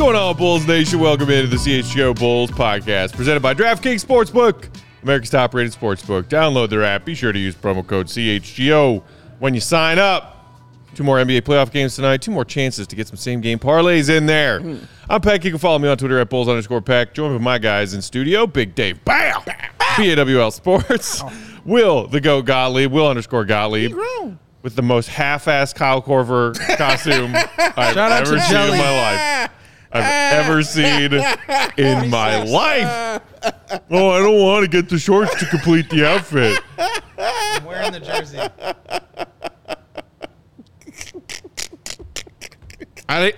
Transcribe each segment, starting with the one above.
Going on, Bulls Nation? Welcome into the CHGO Bulls podcast presented by DraftKings Sportsbook, America's top rated sportsbook. Download their app. Be sure to use promo code CHGO when you sign up. Two more NBA playoff games tonight. Two more chances to get some same game parlays in there. I'm Peck. You can follow me on Twitter at Bulls underscore Peck. Join with my guys in studio, Big Dave Bow, BAWL Sports, Will the Goat Gottlieb, Will underscore Gottlieb, with the most half-ass Kyle Korver costume I've ever seen in my life. I've ever seen in my life. Oh, I don't want to get the shorts to complete the outfit. I'm wearing the jersey. I,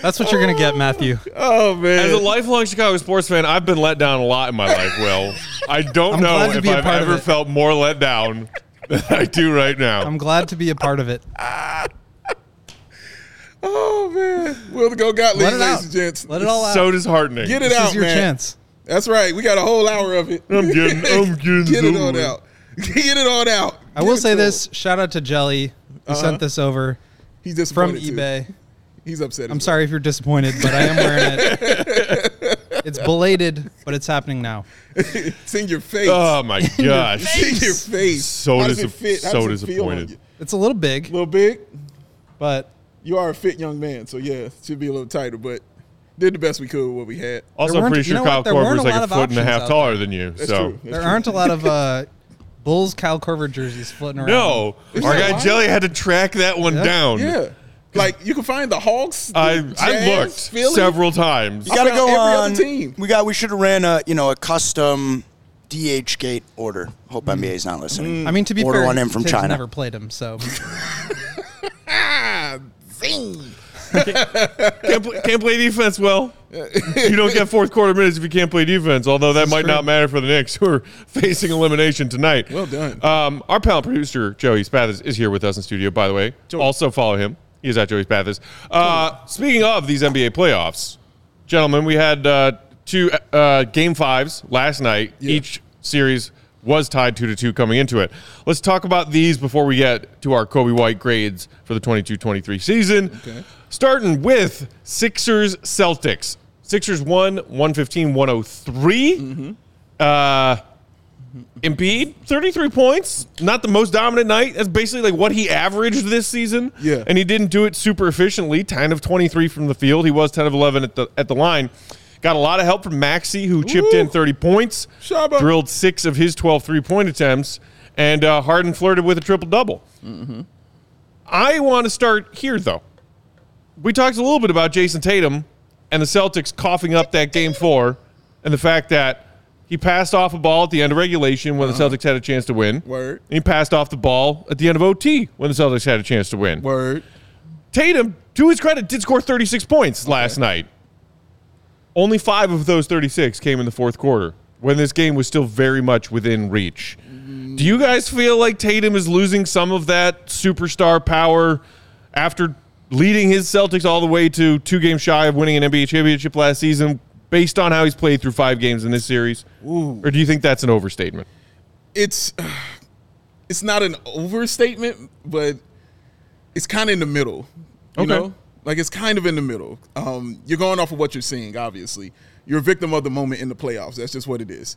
That's what you're gonna get, Matthew. Oh man. as a lifelong Chicago sports fan, I've been let down a lot in my life. Will I don't I'm know glad to if be a I've part of ever it. felt more let down than I do right now. I'm glad to be a part of it. oh man. Will the go Gottlieb, Let it ladies out. and gents. Let it all out. so disheartening. Get it this out, is your man. chance. That's right. We got a whole hour of it. I'm getting, I'm getting Get it over on out. Get it on out. I Get will say this. him. Shout out to Jelly who Uh-huh. sent this over He's just from disappointed too. eBay. He's upset. I'm well. sorry if you're disappointed, but I am wearing it. It's belated, but it's happening now. It's in your face. Oh my gosh. It's in your face. So How does dis- it fit? How so does it feel disappointed. you? It's a little big, A little big. but You are a fit young man, so yeah, should be a little tighter, but did the best we could with what we had. Also, I'm weren't- pretty you sure know Kyle what? There weren't Korver's like a foot and a half taller than you. That's so true. There true. aren't a lot of uh, Bulls Cal Korver jerseys floating around. no, Is our guy why? Jelly had to track that one Yeah. down. Yeah. Like you can find the Hawks. the I I looked Philly. several times. You got to go every other on. team. We got. We should have ran a you know a custom DHgate order. Hope Mm. NBA's not listening. I mean, to be Order fair, one in from China. never played him, so Ah, zing. can't, play, can't play defense well. you don't get fourth quarter minutes if you can't play defense. Although that might not matter for the Knicks, who are facing elimination tonight. Well done. Um, our pal producer Joey Spathis is here with us in studio. By the way, also follow him. He is at Joey Spathis. Uh, speaking of these NBA playoffs, gentlemen, we had uh, two uh, game fives last night. Yeah. Each series was tied two to two coming into it. Let's talk about these before we get to our Coby White grades for the 22-23 season. Okay. Starting with Sixers Celtics. Sixers won 115 103. Mm-hmm. Uh, Embiid, 33 points. Not the most dominant night. That's basically like what he averaged this season. Yeah. And he didn't do it super efficiently. 10 of 23 from the field. He was 10 of 11 at the at the line. Got a lot of help from Maxey, who chipped in 30 points. Shabba. Drilled six of his 12 three point attempts. And uh, Harden flirted with a triple double. I want to start here, though. We talked a little bit about Jayson Tatum and the Celtics coughing up that game four and the fact that he passed off a ball at the end of regulation when the Celtics had a chance to win. Word. And he passed off the ball at the end of OT when the Celtics had a chance to win. Word. Tatum, to his credit, did score 36 points last night. Only five of those 36 came in the fourth quarter when this game was still very much within reach. Do you guys feel like Tatum is losing some of that superstar power after leading his Celtics all the way to two games shy of winning an NBA championship last season based on how he's played through five games in this series? Or do you think that's an overstatement? It's it's not an overstatement, but it's kind of in the middle. You Okay. know? Like it's kind of in the middle. Um, you're going off of what you're seeing, obviously. You're a victim of the moment in the playoffs. That's just what it is.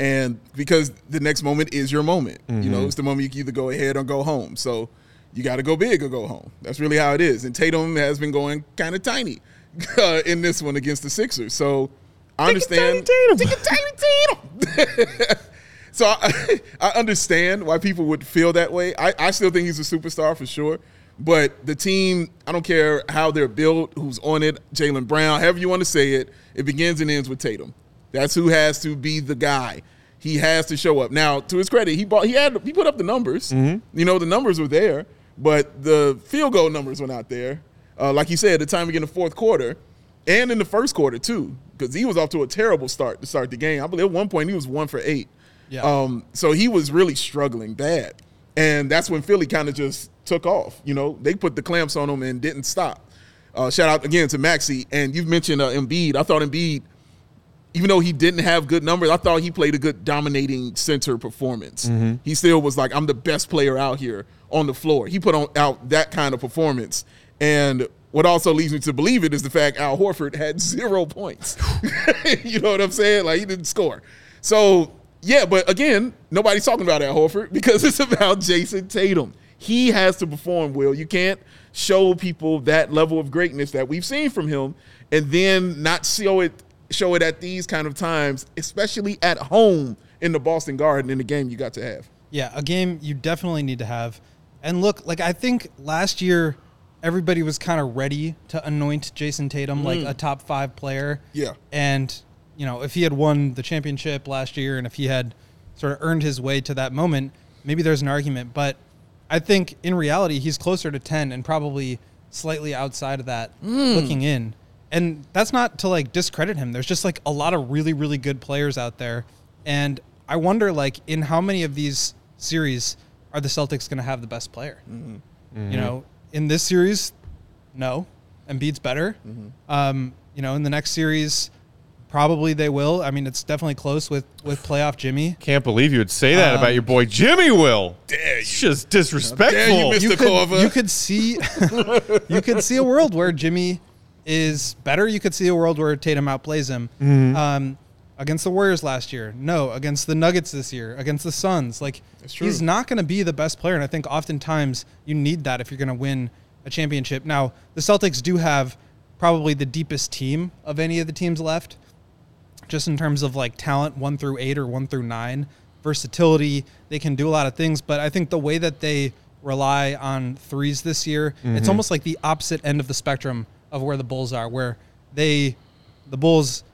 And because the next moment is your moment. You know, it's the moment you can either go ahead or go home. So you got to go big or go home. That's really how it is. And Tatum has been going kind of tiny uh, in this one against the Sixers. So I understand. Tatum. Tiny Tatum. So I, I understand why people would feel that way. I, I still think he's a superstar for sure. But the team, I don't care how they're built, who's on it, Jaylen Brown, however you want to say it, it begins and ends with Tatum. That's who has to be the guy. He has to show up. Now, to his credit, he bought he had he put up the numbers. You know, the numbers were there, but the field goal numbers were not there. Uh, like you said, the time we get in the fourth quarter, and in the first quarter too, because he was off to a terrible start to start the game. I believe at one point he was one for eight. Yeah. Um, so he was really struggling bad, and that's when Philly kind of just took off. You know, they put the clamps on him and didn't stop. Uh, shout out again to Maxey, and you've mentioned uh, Embiid. I thought Embiid, even though he didn't have good numbers, I thought he played a good dominating center performance. He still was like, I'm the best player out here on the floor. He put on out that kind of performance, and what also leads me to believe it is the fact Al Horford had zero points. you know what I'm saying? Like he didn't score. So yeah, but again, nobody's talking about Al Horford because it's about Jayson Tatum. He has to perform well. You can't show people that level of greatness that we've seen from him and then not show it show it at these kind of times, especially at home in the Boston Garden in the game you got to have. Yeah, a game you definitely need to have. And look, like I think last year everybody was kind of ready to anoint Jayson Tatum like mm. a top 5 player. Yeah. And you know, if he had won the championship last year and if he had sort of earned his way to that moment, maybe there's an argument, but I think in reality he's closer to 10 and probably slightly outside of that hmm. looking in. And that's not to like discredit him. There's just like a lot of really really good players out there and I wonder like in how many of these series are the Celtics going to have the best player? Mm-hmm. You know, in this series, no. Embiid's better. Mm-hmm. Um, you know, in the next series, probably they will. I mean, it's definitely close with with playoff Jimmy. Can't believe you would say that about your boy Jimmy Will. Dare you. It's just disrespectful. Dare you, Mr. You could, Korver. you could see you could see a world where Jimmy is better. You could see a world where Tatum outplays him. Mm-hmm. Um, against the Warriors last year, no. Against the Nuggets this year, against the Suns, like true. he's not going to be the best player. And I think oftentimes you need that if you're going to win a championship. Now the Celtics do have probably the deepest team of any of the teams left just in terms of like talent one through eight or one through nine versatility they can do a lot of things but i think the way that they rely on threes this year it's mm-hmm. almost like the opposite end of the spectrum of where the bulls are where they the bulls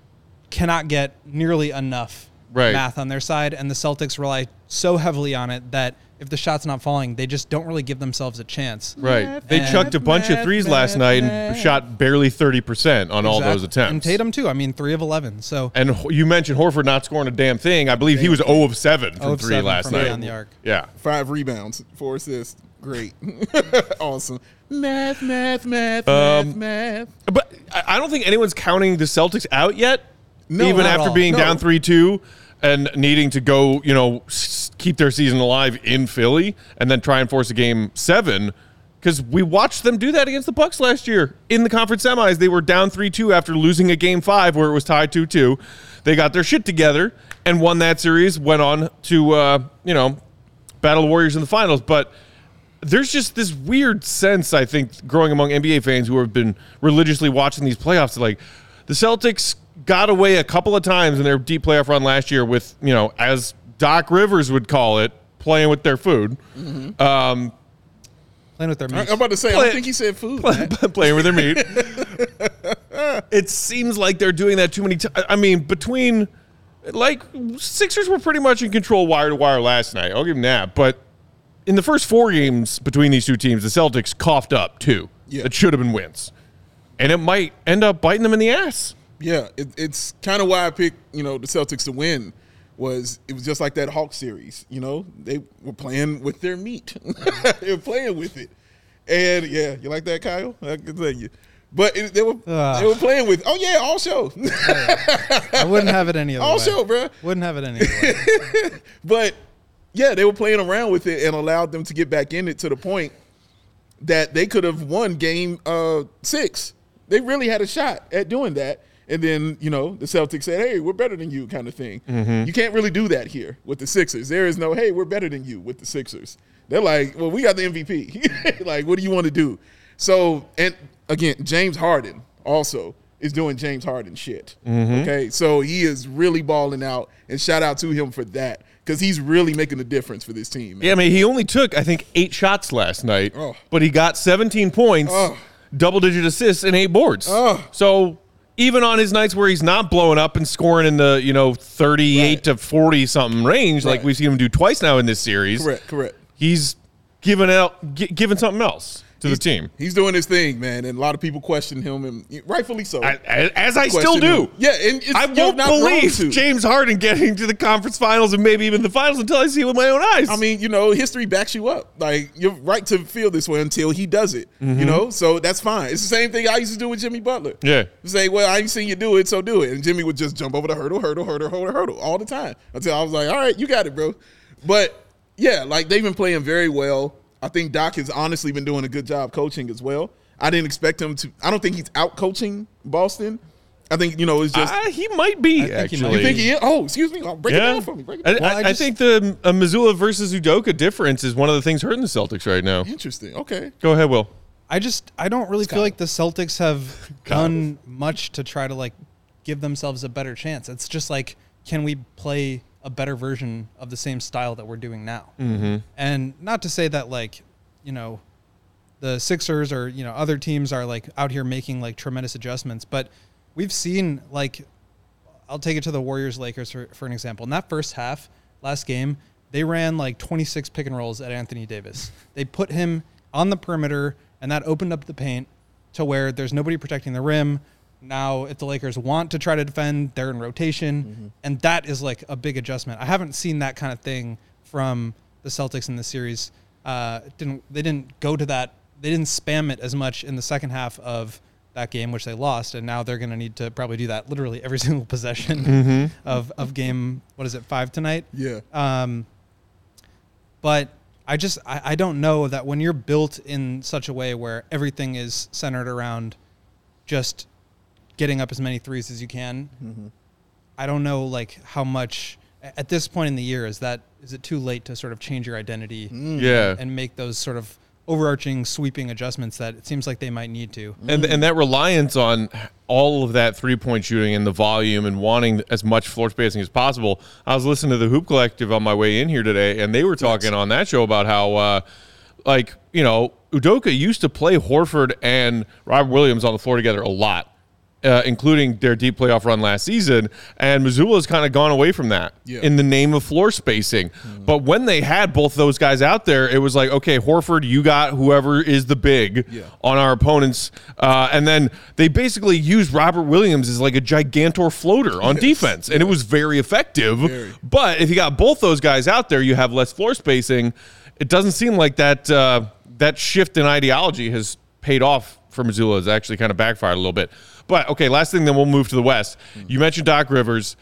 cannot get nearly enough Right. math on their side and the celtics rely so heavily on it that if the shot's not falling they just don't really give themselves a chance Right. They And- chucked a bunch of threes last night and shot barely 30% on all those attempts. and tatum too i mean three of 11 so And you mentioned Horford not scoring a damn thing. I believe he was 0 of 7 from of 3 7 last from night. On the arc. Yeah. Five rebounds, four assists. Great. awesome. Math, math, math, Um, math, math. But I I don't think anyone's counting the Celtics out yet. No, even after all. being No. down 3 2 and needing to go, you know, keep their season alive in Philly and then try and force a game seven. Because we watched them do that against the Bucks last year in the conference semis. They were down 3 2 after losing a game five where it was tied 2 2. They got their shit together and won that series, went on to, uh, you know, battle the Warriors in the finals. But there's just this weird sense, I think, growing among NBA fans who have been religiously watching these playoffs. Like the Celtics got away a couple of times in their deep playoff run last year with, you know, as Doc Rivers would call it, playing with their food, um, playing with their I- meat. I'm about to say, I Play- don't think he said food. man. playing with their meat. it seems like they're doing that too many times. I mean, between like Sixers were pretty much in control wire to wire last night. I'll give them that. But in the first four games between these two teams, the Celtics coughed up two Yeah. that should have been wins, and it might end up biting them in the ass. Yeah, it, it's kind of why I picked, you know, the Celtics to win. Was it was just like that Hawk series, you know? They were playing with their meat. they were playing with it, and yeah, you like that, Kyle? I can tell you. But it, they were they were playing with. Oh yeah, all show, I wouldn't have it any other all way. show, bro. Wouldn't have it any other way. But yeah, they were playing around with it and allowed them to get back in it to the point that they could have won game uh, six. They really had a shot at doing that. And then, you know, the Celtics said, hey, we're better than you, kind of thing. Mm-hmm. You can't really do that here with the Sixers. There is no, hey, we're better than you with the Sixers. They're like, well, we got the MVP. like, what do you want to do? So, and again, James Harden also is doing James Harden shit. Mm-hmm. Okay. So he is really balling out. And shout out to him for that because he's really making a difference for this team. man. Yeah, I mean, he only took I think eight shots last night, Oh. but he got 17 points, Oh. double digit assists, and eight boards. Oh. So even on his nights where he's not blowing up and scoring in the you know thirty-eight Right. to forty something range, like we've seen him do twice now in this series. Correct, correct. He's given out, gi- given something else to the team. He's doing his thing, man, and a lot of people question him, and rightfully so. I- as I still do. him. Yeah, and it's, I won't not believe. James Harden getting to the conference finals and maybe even the finals until I see it with my own eyes. I mean, you know, history backs you up. Like you're right to feel this way until he does it. Mm-hmm. You know, so that's fine. It's the same thing I used to do with Jimmy Butler. Yeah. Say, well, I ain't seen you do it, so do it. And Jimmy would just jump over the hurdle, hurdle, hurdle, hurdle, hurdle all the time until I was like, all right, you got it, bro. But yeah, like they've been playing very well. I think Doc has honestly been doing a good job coaching as well. I didn't expect him to. I don't think he's out coaching Boston. I think you know it's just. Uh, he might be I actually. might you think he is? Oh, excuse me. Oh, break it yeah. down for me. Break it I, down. Well, I- I I just- think the uh, Mazzulla versus Udoka difference is one of the things hurting the Celtics right now. Interesting. Okay. Go ahead, Will. I just I don't really feel like the Celtics have done much to try to like give themselves a better chance. It's just like can we play a better version of the same style that we're doing now? Mm-hmm. And not to say that like you know the Sixers or you know other teams are like out here making like tremendous adjustments, but we've seen like I'll take it to the Warriors Lakers for, for an example. In that first half, last game, they ran like 26 pick and rolls at Anthony Davis. They put him on the perimeter, and that opened up the paint to where there's nobody protecting the rim. Now, if the Lakers want to try to defend, they're in rotation, and that is like a big adjustment. I haven't seen that kind of thing from the Celtics in the series. Uh, didn't they didn't go to that? They didn't spam it as much in the second half of that game, which they lost, and now they're going to need to probably do that literally every single possession of of game. What is it, five tonight? Yeah. Um, but I just I, I don't know that when you're built in such a way where everything is centered around just getting up as many threes as you can. Mm-hmm. I don't know like how much at this point in the year is that is it too late to sort of change your identity mm. Yeah. and make those sort of overarching sweeping adjustments that it seems like they might need to. Mm. And and that reliance on all of that three point shooting and the volume and wanting as much floor spacing as possible. I was listening to the Hoop Collective on my way in here today, and they were talking on that show about how, uh, like you know, Udoka used to play Horford and Robert Williams on the floor together a lot. Uh, including their deep playoff run last season, and Mazzulla's kind of gone away from that Yeah. in the name of floor spacing. But when they had both those guys out there, it was like, okay, Horford, you got whoever is the big Yeah. on our opponents. Uh, and then they basically used Robert Williams as like a gigantor floater on defense, and it was very effective. Very. But if you got both those guys out there, you have less floor spacing. It doesn't seem like that uh, that shift in ideology has paid off for Mazzulla. It's actually kind of backfired a little bit. But okay, last thing, then we'll move to the West. Hmm. You mentioned Doc Rivers.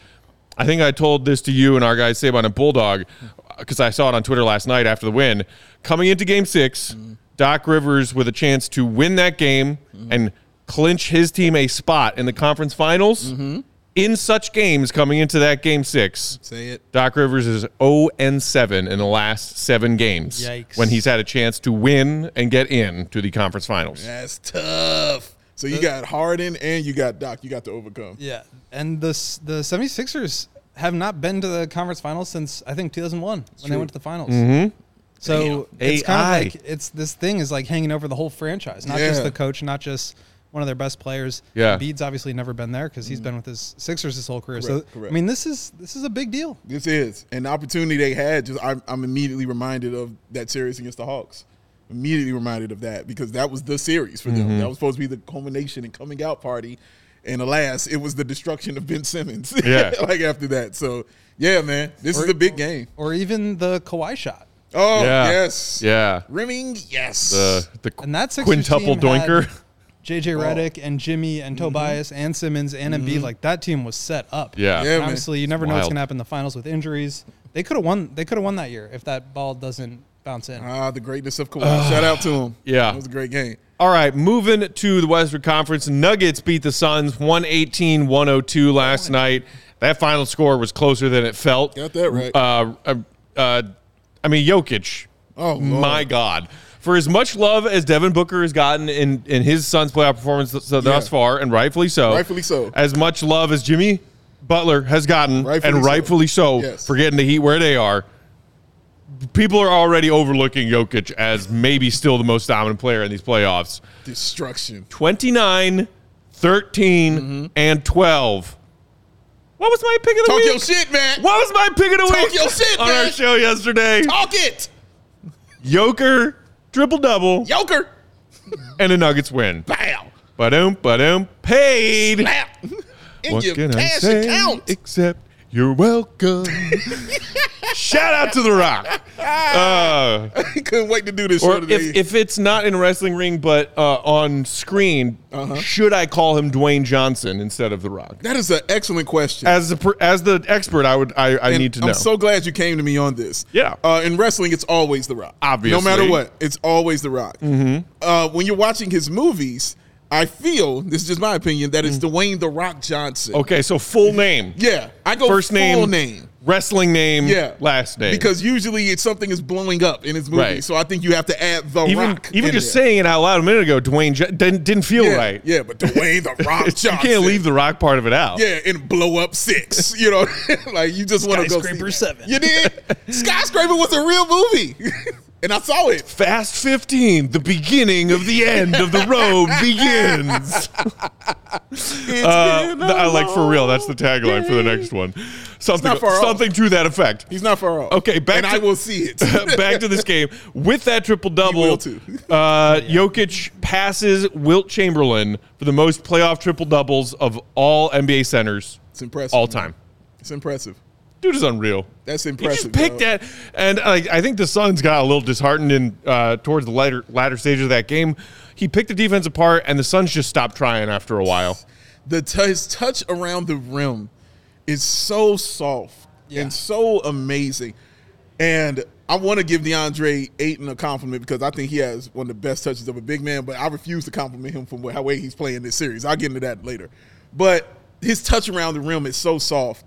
I think I told this to you and our guy Saban and Bulldog hmm. because I saw it on Twitter last night after the win. Coming into Game 6 hmm. Doc Rivers with a chance to win that game and clinch his team a spot in the conference finals. Mm-hmm. In such games coming into that Game Six, Say it. Doc Rivers is 0 and 7 in the last seven games Yikes. when he's had a chance to win and get in to the conference finals. That's tough. So you got Harden and you got Doc. You got to overcome. Yeah, and the the 76ers have not been to the conference finals since I think 2001 when they went to the finals. Mm-hmm. So Damn. it's kind of like it's this thing is like hanging over the whole franchise, not just the coach, not just one of their best players. Yeah. Embiid's obviously never been there because he's mm. been with his Sixers his whole career. so Correct, correct. I mean, this is this is a big deal. This is and the opportunity they had. Just I'm, I'm immediately reminded of that series against the Hawks. Immediately reminded of that because that was the series for them. That was supposed to be the culmination and coming out party. And alas, it was the destruction of Ben Simmons. Yeah. like after that. So yeah, man, this is a big game. Or even the Kawhi shot. Oh Yeah. yes, Yeah. rimming yes. The, the And that Sixers quintuple team doinker. JJ Oh. Redick and Jimmy and Tobias and Simmons and Embiid, like that team was set up. Mm-hmm. Yeah. Yeah, And man. obviously, you never know what's going to happen in the finals with injuries. They could have won. They could have won that year if that ball doesn't bounce in. Ah, the greatness of Kawhi. Shout out to him. Yeah. It was a great game. All right, moving to the Western Conference. Nuggets beat the Suns 118 102 last night. That final score was closer than it felt. Got that right. Uh, uh, uh, I mean, Jokic. Oh, Lord. my God. For as much love as Devin Booker has gotten in, in his Suns playoff performance thus Yeah. far, and rightfully so. Rightfully so. As much love as Jimmy Butler has gotten, Rightfully and so. rightfully so, Yes. for getting the Heat where they are. People are already overlooking Jokic as maybe still the most dominant player in these playoffs. Destruction. 29, 13, mm-hmm. and 12. What was my pick of the Talk week? your shit, man. What was my pick of the Talk week your shit, on man. our show yesterday? Talk it. Joker, triple double, Joker. and the Nuggets win. Bow. Ba-dum, ba-dum, paid. Slap. In What your can I cash say account. except you're welcome? Shout out to The Rock. Uh, I couldn't wait to do this show or today. if, if it's not in a wrestling ring, but uh, on screen, should I call him Dwayne Johnson instead of The Rock? that is an excellent question. As the per- as the expert, I would I, I And need to know. I'm so glad you came to me on this. Yeah. Uh, in wrestling, it's always The Rock. Obviously. No matter what, it's always The Rock. Mm-hmm. Uh, when you're watching his movies, I feel, this is just my opinion, that it's Dwayne The Rock Johnson. Mm. okay, so full name, Yeah. I go first full name, name. wrestling name, Yeah. last name. Because usually it's something is blowing up in his movie. Right. So I think you have to add The even Rock. even in just there. saying it out loud a minute ago, Dwayne Jo- didn't didn't feel yeah, right. Yeah, but Dwayne The Rock Johnson. you can't leave the Rock part of it out. Yeah, and blow up six. You know, like you just want to go Skyscraper seven. You did. Skyscraper was a real movie, and I saw it. Fast 15, the beginning of the end of the road begins. Uh, th- I like for real. That's the tagline for the next one. Something, far off. something to that effect. He's not far off. Okay, back and to- I will see it. Back to this game with that triple double. uh, Jokic passes Wilt Chamberlain for the most playoff triple doubles of all NBA centers It's impressive. all man. time. It's impressive. Dude is unreal. That's impressive. He impressive. just picked that, and I think the Suns got a little disheartened in uh, towards the latter latter stages of that game. He picked the defense apart, and the Suns just stopped trying after a while. The t- his touch around the rim is so soft and so amazing. And I want to give DeAndre Ayton a compliment because I think he has one of the best touches of a big man, but I refuse to compliment him from how way he's playing this series. I'll get into that later. But his touch around the rim is so soft.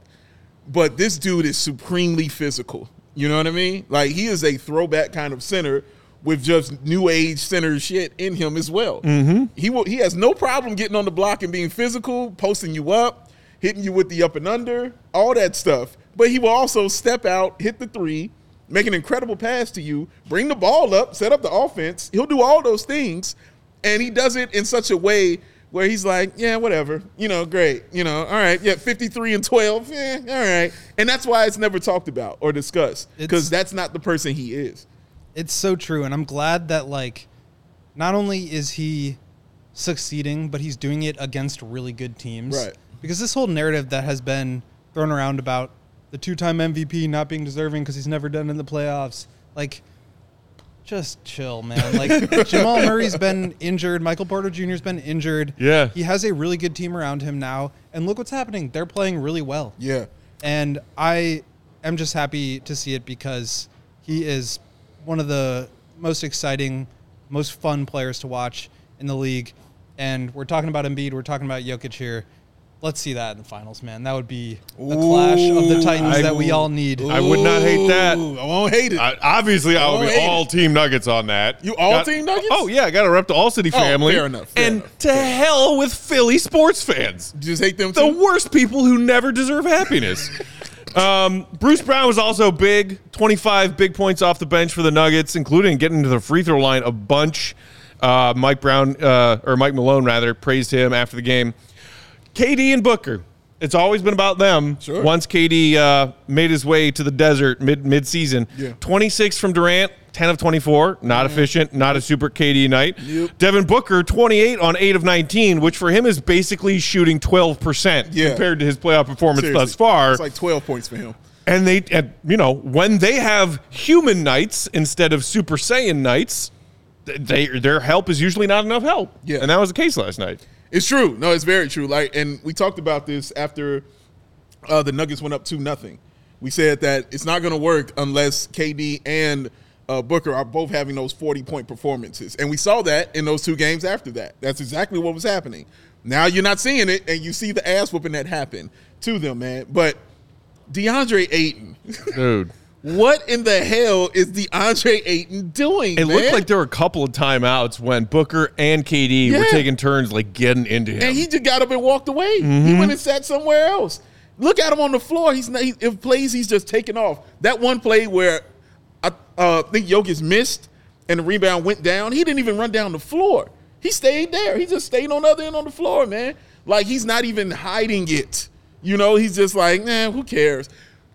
But this dude is supremely physical. You know what I mean? Like he is a throwback kind of center with just new age center shit in him as well. Mm-hmm. He will, he has no problem getting on the block and being physical, posting you up, hitting you with the up and under, all that stuff. But he will also step out, hit the three, make an incredible pass to you, bring the ball up, set up the offense. He'll do all those things, and he does it in such a way where he's like, yeah, whatever, you know, great, you know, all right, yeah, 53 and 12, yeah, all right. And that's why it's never talked about or discussed because that's not the person he is. It's so true, and I'm glad that like, not only is he succeeding, but he's doing it against really good teams. Right. Because this whole narrative that has been thrown around about the two-time MVP not being deserving because he's never done in the playoffs, like, just chill, man. Like Jamal Murray's been injured, Michael Porter Jr.'s been injured. Yeah. he has a really good team around him now, and look what's happening. They're playing really well. Yeah. And I am just happy to see it because he is one of the most exciting, most fun players to watch in the league. And we're talking about Embiid, we're talking about Jokic here. Let's see that in the finals, man. That would be a clash of the titans I- that we all need. I would not hate that. Ooh, I won't hate it. I, obviously, I will be hey. all team Nuggets on that. You all Got- team Nuggets? Oh yeah, I got to rep the All City Oh, family. fair enough, fair and enough, to hell with Philly sports fans, You just hate them the too? worst people who never deserve happiness. um, Bruce Brown was also big, twenty-five big points off the bench for the Nuggets, including getting to the free throw line a bunch. Uh, Mike Brown uh, or Mike Malone rather praised him after the game. KD and Booker. It's always been about them. Sure. Once KD uh, made his way to the desert mid mid season, Yeah. 26 from Durant, 10 of 24, not efficient, not a super KD night. Yep. Devin Booker, 28 on 8 of 19, which for him is basically shooting 12% Yeah. compared to his playoff performance Seriously. thus far. It's like 12 points for him. and they, and, you know, when they have human nights instead of Super Saiyan nights, they their help is usually not enough help. Yeah. And that was the case last night. It's true. No, it's very true. Like, and we talked about this after uh, the Nuggets went up two nothing. We said that it's not going to work unless KD and uh, Booker are both having those forty point performances, and we saw that in those two games after that. That's exactly what was happening. Now you're not seeing it, and you see the ass whooping that happened to them, man. But DeAndre Ayton, Dude. What in the hell is DeAndre Ayton doing? It man? looked like there were a couple of timeouts when Booker and KD were taking turns like getting into him. And he just got up and walked away. Mm-hmm. He went and sat somewhere else. Look at him on the floor. He's not, he, if plays, he's just taking off. That one play where I uh, think Jokic missed and the rebound went down, he didn't even run down the floor. He stayed there. He just stayed on the other end on the floor, man. Like he's not even hiding it. You know, he's just like, nah, who cares?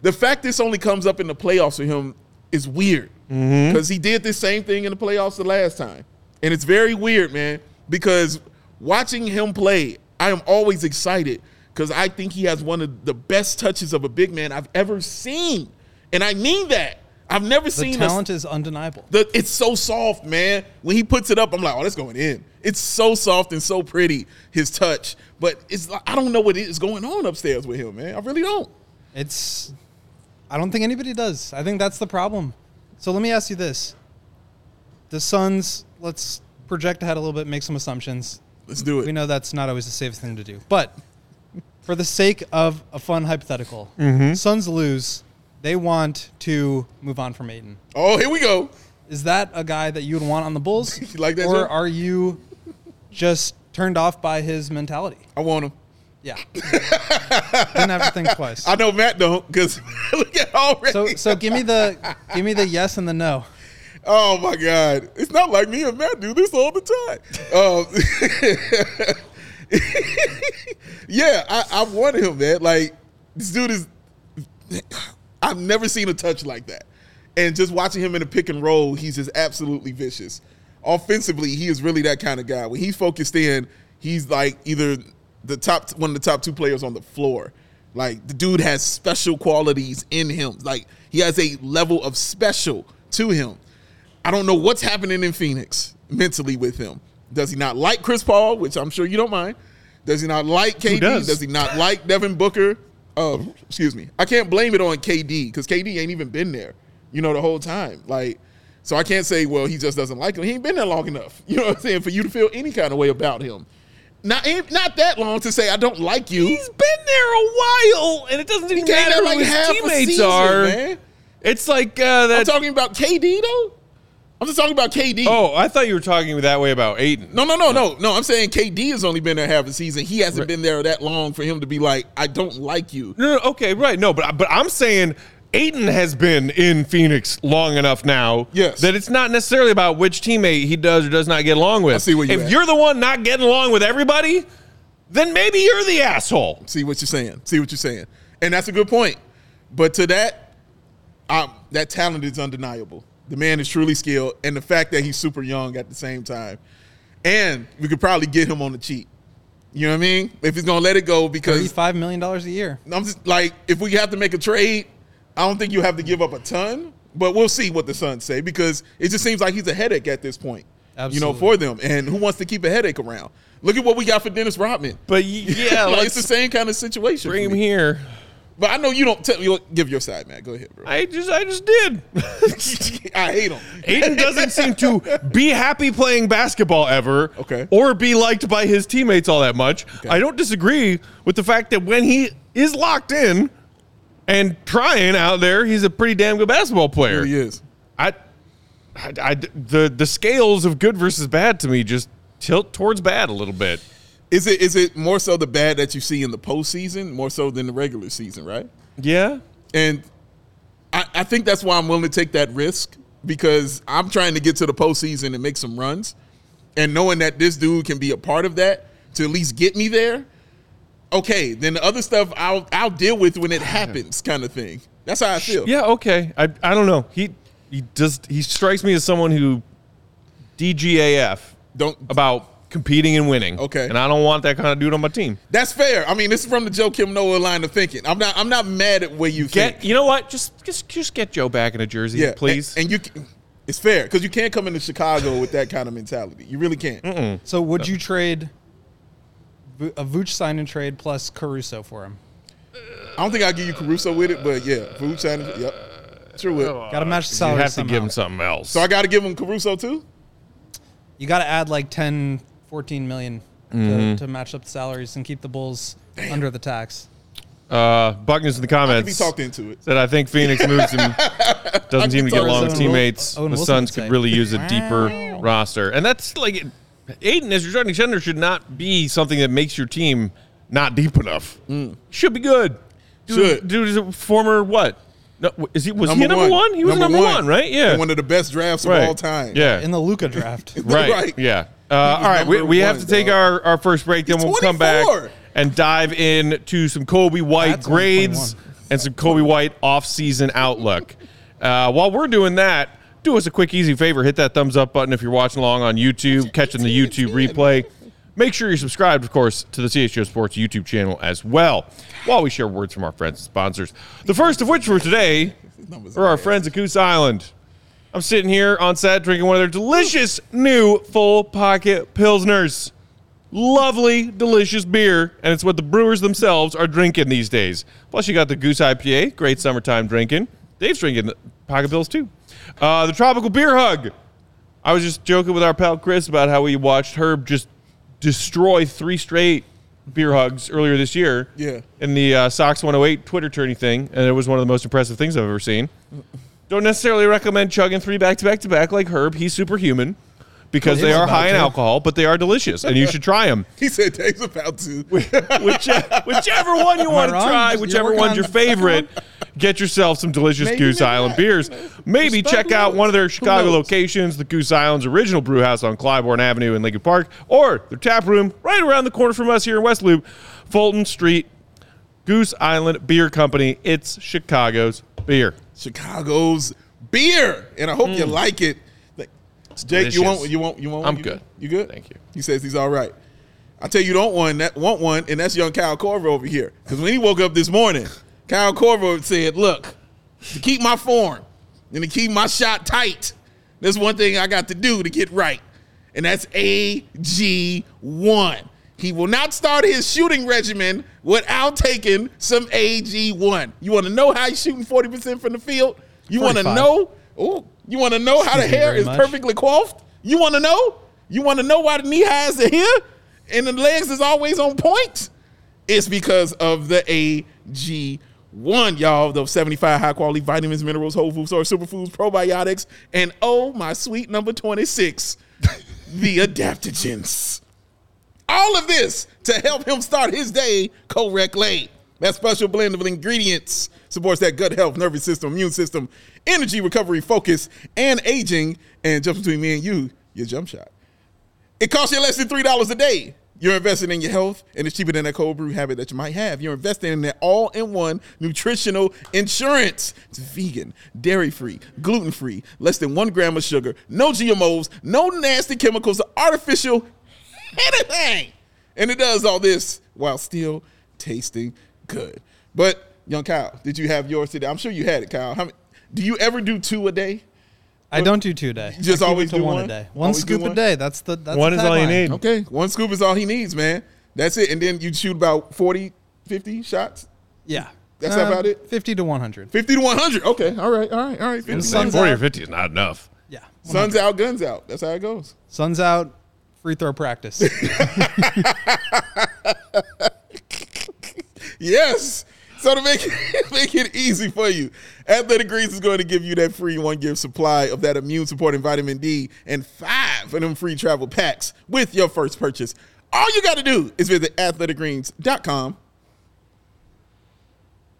The fact this only comes up in the playoffs for him is weird mm-hmm. because he did the same thing in the playoffs the last time, and it's very weird, man. Because watching him play, I am always excited because I think he has one of the best touches of a big man I've ever seen, and I mean that. I've never The seen a- talent is undeniable. the, it's so soft, man. When he puts it up, I'm like, oh, that's going in. It's so soft and so pretty, his touch. But it's like, I don't know what is going on upstairs with him, man. I really don't. It's. I don't think anybody does. I think that's the problem. So let me ask you this: the Suns. Let's project ahead a little bit, make some assumptions. Let's do it. We know that's not always the safest thing to do, but for the sake of a fun hypothetical, Mm-hmm. Suns lose. They want to move on from Ayton. Oh, here we go. Is that a guy that you would want on the Bulls? You like that, or Joe? are you just turned off by his mentality? I want him. Yeah. Didn't have to think twice. I know Matt don't because look at already. So so give me the give me the yes and the no. oh my God, it's not like me and Matt do this all the time. Um, yeah, I, I want him, man. Like this dude is. I've never seen a touch like that, and just watching him in a pick and roll, he's just absolutely vicious. Offensively, he is really that kind of guy. When he's focused in, he's like either the top one of the top two players on the floor. Like the dude has special qualities in him. Like he has a level of special to him. I don't know what's happening in Phoenix mentally with him. Does he not like Chris Paul, which I'm sure you don't mind? Does he not like KD? does? he not like Devin Booker? Uh, excuse me. I can't blame it on KD because KD ain't even been there, you know, the whole time. Like, so I can't say, well, he just doesn't like him. He ain't been there long enough, you know what I'm saying, for you to feel any kind of way about him. Not not that long to say I don't like you. He's been there a while, and it doesn't even He matter there who like his half a teammates season, are. man. It's like uh, that. I'm talking about KD though. I'm just talking about KD. oh, I thought you were talking that way about Ayton. No, no, no, no, no. I'm saying KD has only been there half a season. He hasn't been there that long for him to be like, I don't like you. No, no, okay, right. No, but but I'm saying Ayton has been in Phoenix long enough now Yes. that it's not necessarily about which teammate he does or does not get along with. I see where you're if at. you're the one not getting along with everybody, then maybe you're the asshole. See what you're saying. See what you're saying. And that's a good point. But to that, um, that talent is undeniable. The man is truly skilled, and the fact that he's super young at the same time, and we could probably get him on the cheap. You know what I mean? If he's gonna let it go, because Thirty-five million dollars a year. I'm just like, if we have to make a trade, I don't think you have to give up a ton, but we'll see what the Suns say because it just seems like he's a headache at this point. You know, for them. And who wants to keep a headache around? Look at what we got for Dennis Rodman. But yeah, like, it's the same kind of situation. bring him here. But I know you don't tell you give your side, man. Go ahead, bro. I, I just I just did. I hate him. Ayton doesn't seem to be happy playing basketball ever, Okay. or be liked by his teammates all that much. I don't disagree with the fact that when he is locked in and trying out there, he's a pretty damn good basketball player. He is. I, I, I- the the scales of good versus bad to me just tilt towards bad a little bit. Is it is it more so the bad that you see in the postseason, more so than the regular season, right? Yeah, And I, I think that's why I'm willing to take that risk because I'm trying to get to the postseason and make some runs. And knowing that this dude can be a part of that to at least get me there, okay, then the other stuff I'll I'll deal with when it happens, kind of thing. That's how I feel. yeah, okay. I I don't know. He he does he strikes me as someone who DGAF Don't about competing and winning. Okay. and I don't want that kind of dude on my team. that's fair. I mean, this is from the Joakim Noah line of thinking. I'm not I'm not mad at where you Get think. you know what? Just just just get Joe back in a jersey, Yeah, please. And, and you, can- it's fair because you can't come into Chicago with that kind of mentality. You really can't. So would you trade Vu- a Vooch sign and trade plus Caruso for him? I don't think I'll give you Caruso with it, but yeah, Vooch signed it. Yep, sure will. Got to match the you salary have to somehow. give him something else. So I got to give him Caruso too. You got to add like 10, 14 million Mm-hmm. to, to match up the salaries and keep the Bulls under the tax. uh, Buckner's in the I can be comments talked into it. said I think Phoenix moves him doesn't seem to get along with teammates. Owen the Wilson Suns could really use a deeper roster, and that's like Ayton as your starting center should not be something that makes your team not deep enough. Should be good. Dude, Mm. Should. dude is a former what? No, is he was he number one? He was number, one. right? Yeah, one of the best drafts right. of all time. Yeah, In the Luka draft. right. Right. Yeah, Uh, all right, we, number we have to take dog. our, our first break, then He's we'll come back and dive in to some Coby White That's grades and some Coby White off-season outlook. Uh, while we're doing that, do us a quick, easy favor. Hit that thumbs up button if you're watching along on YouTube, catching the YouTube replay. Make sure you're subscribed, of course, to the CHGO Sports YouTube channel as well, while we share words from our friends and sponsors. The first of which for today are our friends at Goose Island. I'm sitting here on set drinking one of their delicious new full pocket Pilsners. Lovely, delicious beer, and it's what the brewers themselves are drinking these days. Plus, you got the Goose IPA, great summertime drinking. Dave's drinking pocket pills too. Uh, the Tropical Beer Hug. I was just joking with our pal Chris about how we watched Herb just destroy three straight beer hugs earlier this year. Yeah. In the uh, Sox 108 Twitter tourney thing, and it was one of the most impressive things I've ever seen. Don't necessarily recommend chugging three back to back to back like Herb. He's superhuman because they are about high in alcohol, but they are delicious, and you should try them. He said Dave's about to. Whichever, whichever one you want to wrong? try, You're whichever working one's your the second favorite, get yourself some delicious Maybe, Goose maybe Island not. beers. Maybe check out one of their Chicago locations, the Goose Island's original brew house on Clybourn Avenue in Lincoln Park, or their tap room right around the corner from us here in West Loop, Fulton Street. Goose Island Beer Company. It's Chicago's beer. Chicago's beer, and I hope you mm. like it. Jake, you delicious. want you want you want? I'm you good. You good? Thank you. He says he's all right. I tell you, you don't want that want one, and that's young Kyle Korver over here. Because when he woke up this morning, Kyle Korver said, "Look, to keep my form and to keep my shot tight, there's one thing I got to do to get right, and that's AG one. He will not start his shooting regimen without taking some AG one. You want to know how he's shooting forty percent from the field? You want to know? Oh, you want to know how the hair is much. perfectly coiffed? You want to know? You want to know why the knee highs are here and the legs is always on point? It's because of the AG1, y'all. Those 75 high quality vitamins, minerals, whole food source, superfoods, probiotics, and oh, my sweet number 26, the adaptogens. All of this to help him start his day correctly. That special blend of ingredients supports that gut health, nervous system, immune system, energy recovery, focus, and aging. And just between me and you, your jump shot. It costs you less than $3 a day. You're investing in your health, and it's cheaper than that cold brew habit that you might have. You're investing in that all in one nutritional insurance. It's vegan, dairy free, gluten free, less than one gram of sugar, no GMOs, no nasty chemicals, artificial anything. And it does all this while still tasting good. But, young Kyle, did you have yours today? I'm sure you had it, Kyle. How many, do you ever do two a day? I don't do two a day. Just always do one, one? a day. One Always scoop one? a day. That's the that's One the is all you tagline. need. Okay, one scoop is all he needs, man. That's it. And then you shoot about 40, 50 shots? Yeah, That's Um, about it? Fifty to one hundred. 50 to 100. Okay, all right, all right, all right. 50 sun's Forty or fifty is not enough. Yeah, Sun's out, guns out. That's how it goes. sun's out. Free throw practice. Yes. So to make it, make it easy for you, Athletic Greens is going to give you that free one gift supply of that immune supporting vitamin D and five of them free travel packs with your first purchase. All you got to do is visit athleticgreens.com.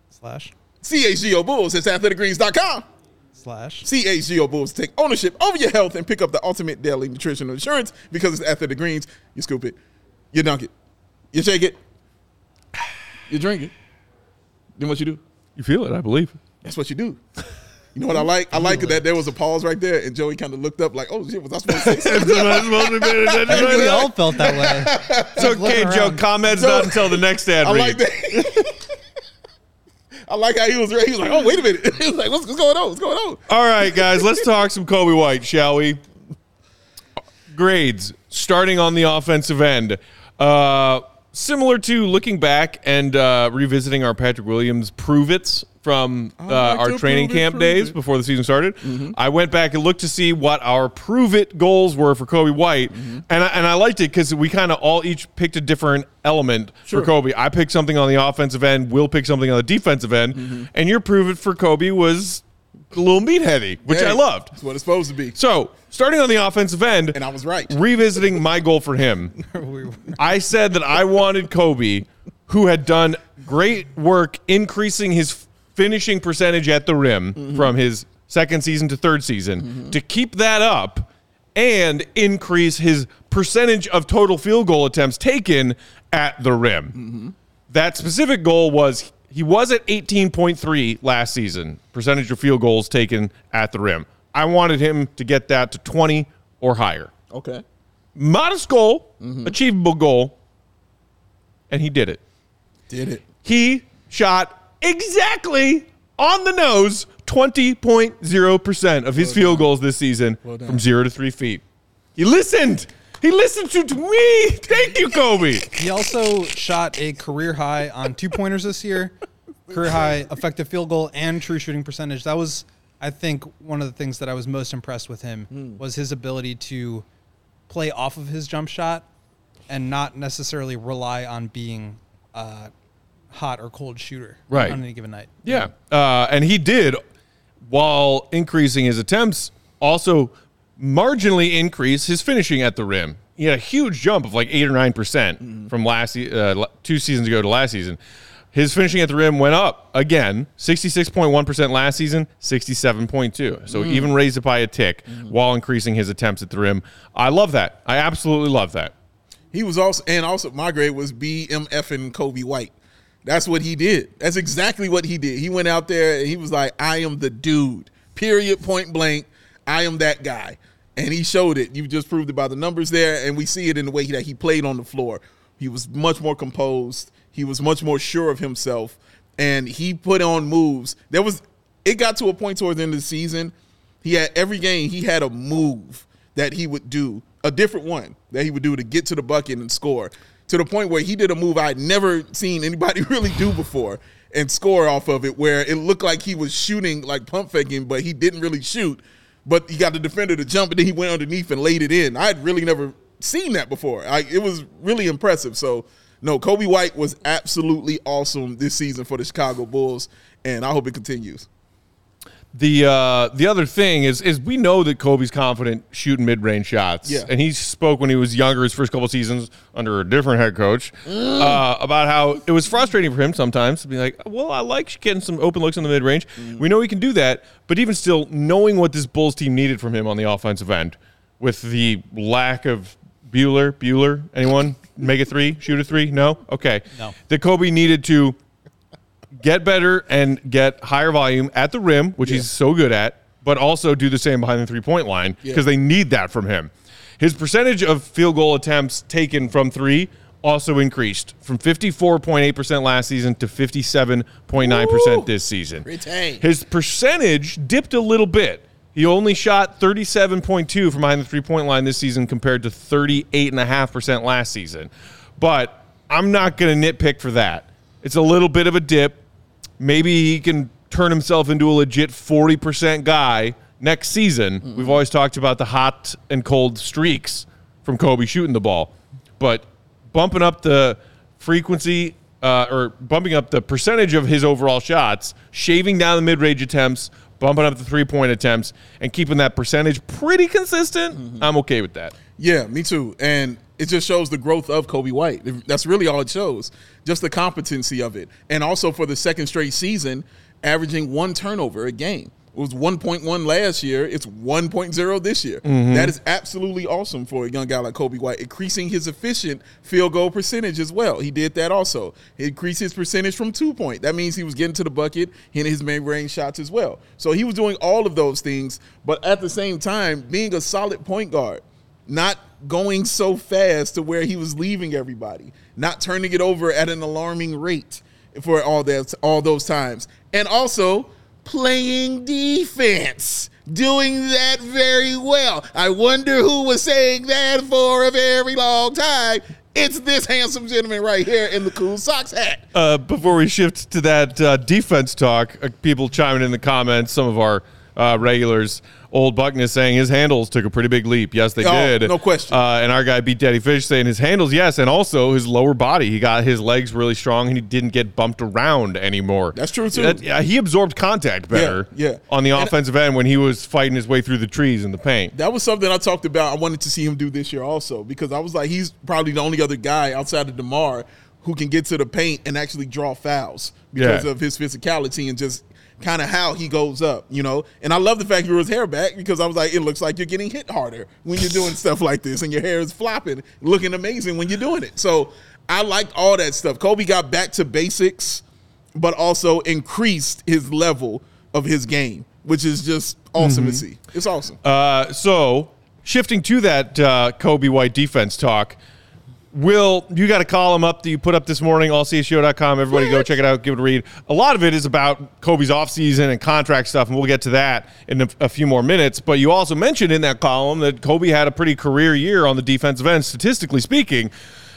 slash CHGO Bulls. It's athleticgreens.com. slash. CHGO Bulls take ownership over your health and pick up the ultimate daily nutritional insurance because it's Athletic Greens. You scoop it, you dunk it, you shake it, you drink it. Then what you do? You feel it, I believe. That's what you do. You know what I like? I like that there was a pause right there, and Joey kind of looked up like, "Oh shit, was I supposed to say something?" I think we all felt that way. It's okay, looking Joe. around. Comments So- not until the next ad I read. like that. I like how he was. He was like, "Oh wait a minute." He was like, "What's, what's going on? What's going on?" All right, guys, let's talk some Coby White, shall we? Grades starting on the offensive end. Uh, similar to looking back and uh, revisiting our Patrick Williams prove it's from uh, like our training it, camp days it. before the season started. Mm-hmm. I went back and looked to see what our prove it goals were for Coby White, Mm-hmm. and I, and I liked it because we kind of all each picked a different element Sure. for Coby. I picked something on the offensive end. Will pick something on the defensive end, Mm-hmm. and your prove it for Coby was a little meatheady, which Hey, I loved. That's what it's supposed to be. So, starting on the offensive end, And I was right. revisiting my goal for him, We I said that I wanted Coby, who had done great work increasing his finishing percentage at the rim Mm-hmm. from his second season to third season, to keep that up and increase his percentage of total field goal attempts taken at the rim. That specific goal was he was at 18.3 last season, percentage of field goals taken at the rim. I wanted him to get that to 20 or higher. Okay. Modest goal, mm-hmm. achievable goal, and he did it. Did it. He shot exactly on the nose 20.0% of his field goals this season done. from zero to three feet. He listened. He listened to, to me. Thank you, Coby. He also shot a career high on two pointers this year, career high effective field goal and true shooting percentage. That was, I think, one of the things that I was most impressed with him was his ability to play off of his jump shot and not necessarily rely on being a hot or cold shooter Right. on any given night. Yeah. Uh, and he did, while increasing his attempts, also marginally increase his finishing at the rim. He had a huge jump of like eight or nine percent mm-hmm. from last uh, two seasons ago to last season. His finishing at the rim went up again, sixty six point one percent last season, sixty seven point two. So mm. even raised it by a tick mm-hmm. while increasing his attempts at the rim. I love that. I absolutely love that. He was also, and also my grade was BMF and Coby White. That's what he did. That's exactly what he did. He went out there and he was like, I am the dude. Period, point blank. I am that guy. And he showed it. You just proved it by the numbers there. And we see it in the way that he played on the floor. He was much more composed. He was much more sure of himself. And he put on moves. There was, it got to a point towards the end of the season. He had every game, he had a move that he would do, a different one that he would do to get to the bucket and score. To the point where he did a move I'd never seen anybody really do before and score off of it, where it looked like he was shooting like pump faking, but he didn't really shoot. But he got the defender to jump, and then he went underneath and laid it in. I had really never seen that before. I, it was really impressive. So, no, Coby White was absolutely awesome this season for the Chicago Bulls, and I hope it continues. The uh, the other thing is is we know that Coby's confident shooting mid range shots. Yeah. And he spoke when he was younger, his first couple seasons under a different head coach, uh, about how it was frustrating for him sometimes to be like, well, I like getting some open looks in the mid range. We know he can do that, but even still, knowing what this Bulls team needed from him on the offensive end, with the lack of Bueller, Bueller, anyone make a three, shoot a three? No, okay. No. That Coby needed to get better and get higher volume at the rim, which he's so good at, but also do the same behind the three point line because they need that from him. His percentage of field goal attempts taken from three also increased from 54.8% last season to 57.9% this season. Retain. His percentage dipped a little bit. He only shot 37.2 from behind the three point line this season compared to 38.5% last season. But I'm not going to nitpick for that. It's a little bit of a dip. Maybe he can turn himself into a legit 40% guy next season. We've always talked about the hot and cold streaks from Coby shooting the ball. But bumping up the frequency uh, or bumping up the percentage of his overall shots, shaving down the mid range attempts, bumping up the three point attempts, and keeping that percentage pretty consistent, I'm okay with that. Yeah, me too. And it just shows the growth of Coby White. That's really all it shows. Just the competency of it. And also for the second straight season, averaging one turnover a game. It was 1.1 last year. It's 1.0 this year. Mm-hmm. That is absolutely awesome for a young guy like Coby White, increasing his efficient field goal percentage as well. He did that also. He increased his percentage from two point. That means he was getting to the bucket, hitting his main range shots as well. So he was doing all of those things, but at the same time, being a solid point guard not going so fast to where he was leaving everybody, not turning it over at an alarming rate for all that all those times, and also playing defense, doing that very well. I wonder who was saying that for a very long time. It's this handsome gentleman right here in the cool socks hat. Uh, before we shift to that uh, defense talk, uh, people chiming in the comments, some of our uh, regulars, old Buckness saying his handles took a pretty big leap. Yes, they Oh, did. no question. Uh, and our guy B Daddy Fish saying his handles, yes, and also his lower body. He got his legs really strong and he didn't get bumped around anymore. That's true, too. That- yeah, he absorbed contact better. yeah. On the And- offensive end when he was fighting his way through the trees in the paint. That was something I talked about. I wanted to see him do this year also because I was like, he's probably the only other guy outside of DeMar who can get to the paint and actually draw fouls because Yeah. of his physicality and just kind of how he goes up, you know. And I love the fact he grew his hair back because I was like, it looks like you're getting hit harder when you're doing stuff like this, and your hair is flopping, looking amazing when you're doing it. So I liked all that stuff. Coby got back to basics, but also increased his level of his game, which is just awesome to see. It's awesome. Uh, so shifting to that uh, Coby White defense talk. Will, you got a column up that you put up this morning, allCHGO.com. Everybody go check it out, give it a read. A lot of it is about Coby's offseason and contract stuff, and we'll get to that in a, a few more minutes. But you also mentioned in that column that Coby had a pretty career year on the defensive end, statistically speaking.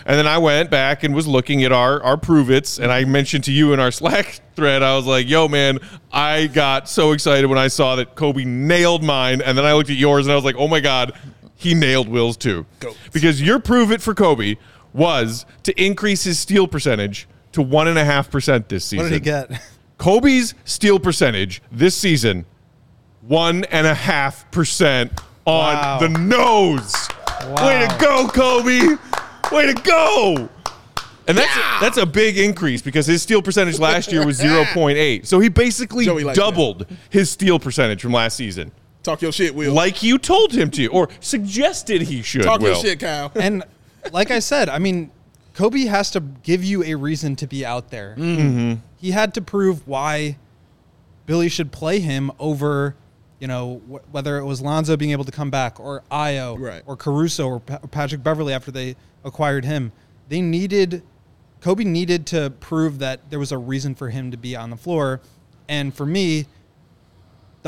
And then I went back and was looking at our our prove its, and I mentioned to you in our Slack thread, I was like, "Yo, man, I got so excited when I saw that Coby nailed mine." And then I looked at yours, and I was like, "Oh my god, he nailed Will's too." Because your prove it for Coby was to increase his steal percentage to one and a half percent this season. What did he get? Coby's steal percentage this season, one and a half percent on Wow. the nose. Way to go, Coby! Way to go! And that's a, that's a big increase because his steal percentage last year was 0.8. So he basically likes that. doubled his steal percentage from last season. Talk your shit, Will. Like you told him to, or suggested he should. Talk your shit, Kyle. and like I said, I mean, Coby has to give you a reason to be out there. Mm-hmm. He had to prove why Billy should play him over, you know, wh- whether it was Lonzo being able to come back or Ayo Right. or Caruso or pa- Patrick Beverley after they acquired him. They needed Coby needed to prove that there was a reason for him to be on the floor, and for me,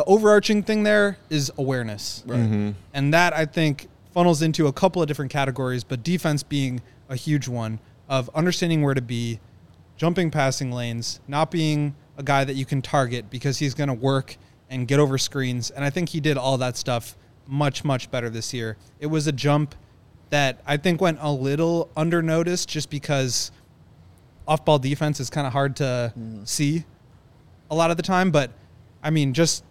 the overarching thing there is awareness. Right. Mm-hmm. And that I think funnels into a couple of different categories, but defense being a huge one of understanding where to be, jumping passing lanes, not being a guy that you can target because he's going to work and get over screens. And I think he did all that stuff much, much better this year. It was a jump that I think went a little under noticed just because off ball defense is kind of hard to mm-hmm. see a lot of the time. But I mean, just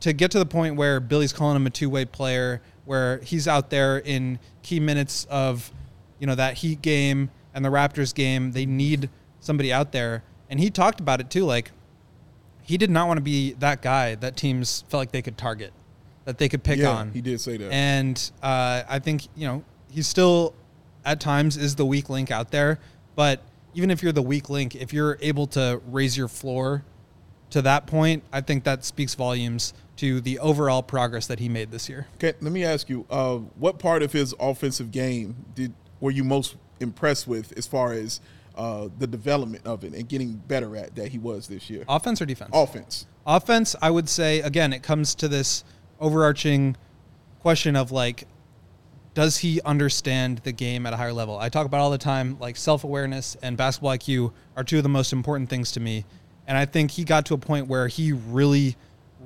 to get to the point where Billy's calling him a two way player, where he's out there in key minutes of, you know, that Heat game and the Raptors game, they need somebody out there. And he talked about it too. Like, he did not want to be that guy that teams felt like they could target, that they could pick Yeah, on. he did say that. And uh, I think, you know, he still at times is the weak link out there. But even if you're the weak link, if you're able to raise your floor to that point, I think that speaks volumes to the overall progress that he made this year. Okay, let me ask you, uh, what part of his offensive game did were you most impressed with as far as uh, the development of it and getting better at that he was this year? Offense or defense? Offense. Offense, I would say, again, it comes to this overarching question of like, does he understand the game at a higher level? I talk about all the time, like self awareness and basketball IQ are two of the most important things to me. And I think he got to a point where he really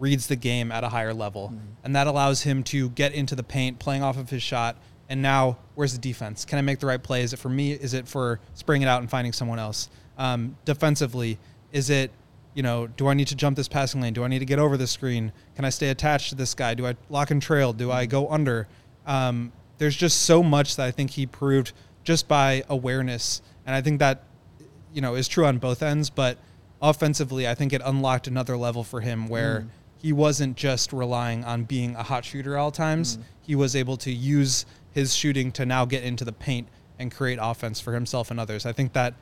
reads the game at a higher level. And that allows him to get into the paint, playing off of his shot. And now, where's the defense? Can I make the right play? Is it for me? Is it for spraying it out and finding someone else? Um, defensively, is it you know, do I need to jump this passing lane? Do I need to get over the screen? Can I stay attached to this guy? Do I lock and trail? Do I go under? Um, there's just so much that I think he proved just by awareness, and I think that you know is true on both ends. But offensively, I think it unlocked another level for him where he wasn't just relying on being a hot shooter all times. He was able to use his shooting to now get into the paint and create offense for himself and others. I think that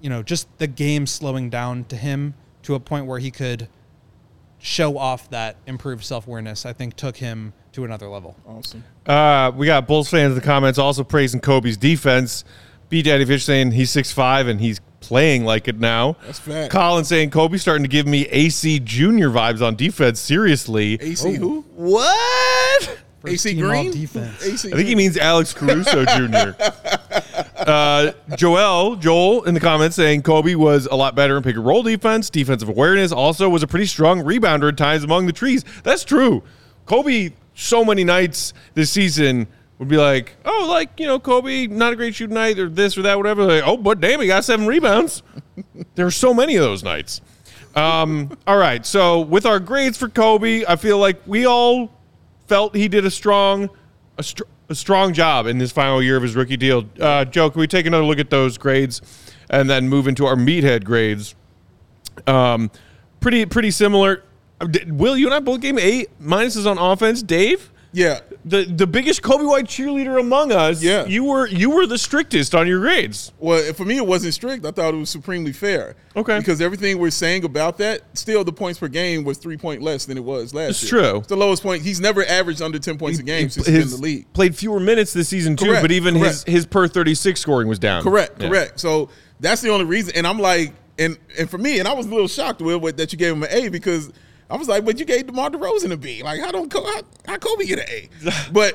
you know, just the game slowing down to him to a point where he could show off that improved self awareness, I think took him to another level. Awesome. Uh, we got Bulls fans in the comments also praising Coby's defense. B Daddy Fish saying he's 6'5 and he's playing like it now. That's fact. Colin saying Coby's starting to give me AC Junior vibes on defense. Seriously. AC who? What? AC Green? defense. AC I think he means Alex Caruso Jr. Uh, Joel, Joel in the comments saying Coby was a lot better in pick and roll defense. Defensive awareness also was a pretty strong rebounder at times among the trees. That's true. Coby, so many nights this season would be like, oh, like, you know, Coby, not a great shooting night or this or that, whatever. Like, oh, but damn, he got seven rebounds. there are so many of those nights. Um, all right. So with our grades for Coby, I feel like we all felt he did a strong, a, str- a strong job in this final year of his rookie deal. Uh, Joe, can we take another look at those grades and then move into our meathead grades? Um, pretty pretty similar. Uh, Will you and I both gave him eight minuses on offense. Dave, Yeah. the the biggest Coby White cheerleader among us. Yeah. you were you were the strictest on your grades. Well, for me, it wasn't strict. I thought it was supremely fair. Okay. Because everything we're saying about that, still the points per game was three point less than it was last It's year. true. It's the lowest point. He's never averaged under ten points a game since he's been in the league. Played fewer minutes this season too, Correct, but even his correct. his per thirty six scoring was down. Correct, Yeah. correct. So that's the only reason. And I'm like, and and for me, and I was a little shocked with with- that you gave him an A because I was like, but you gave DeMar DeRozan a B. Like, how don't how, how Coby get an A? But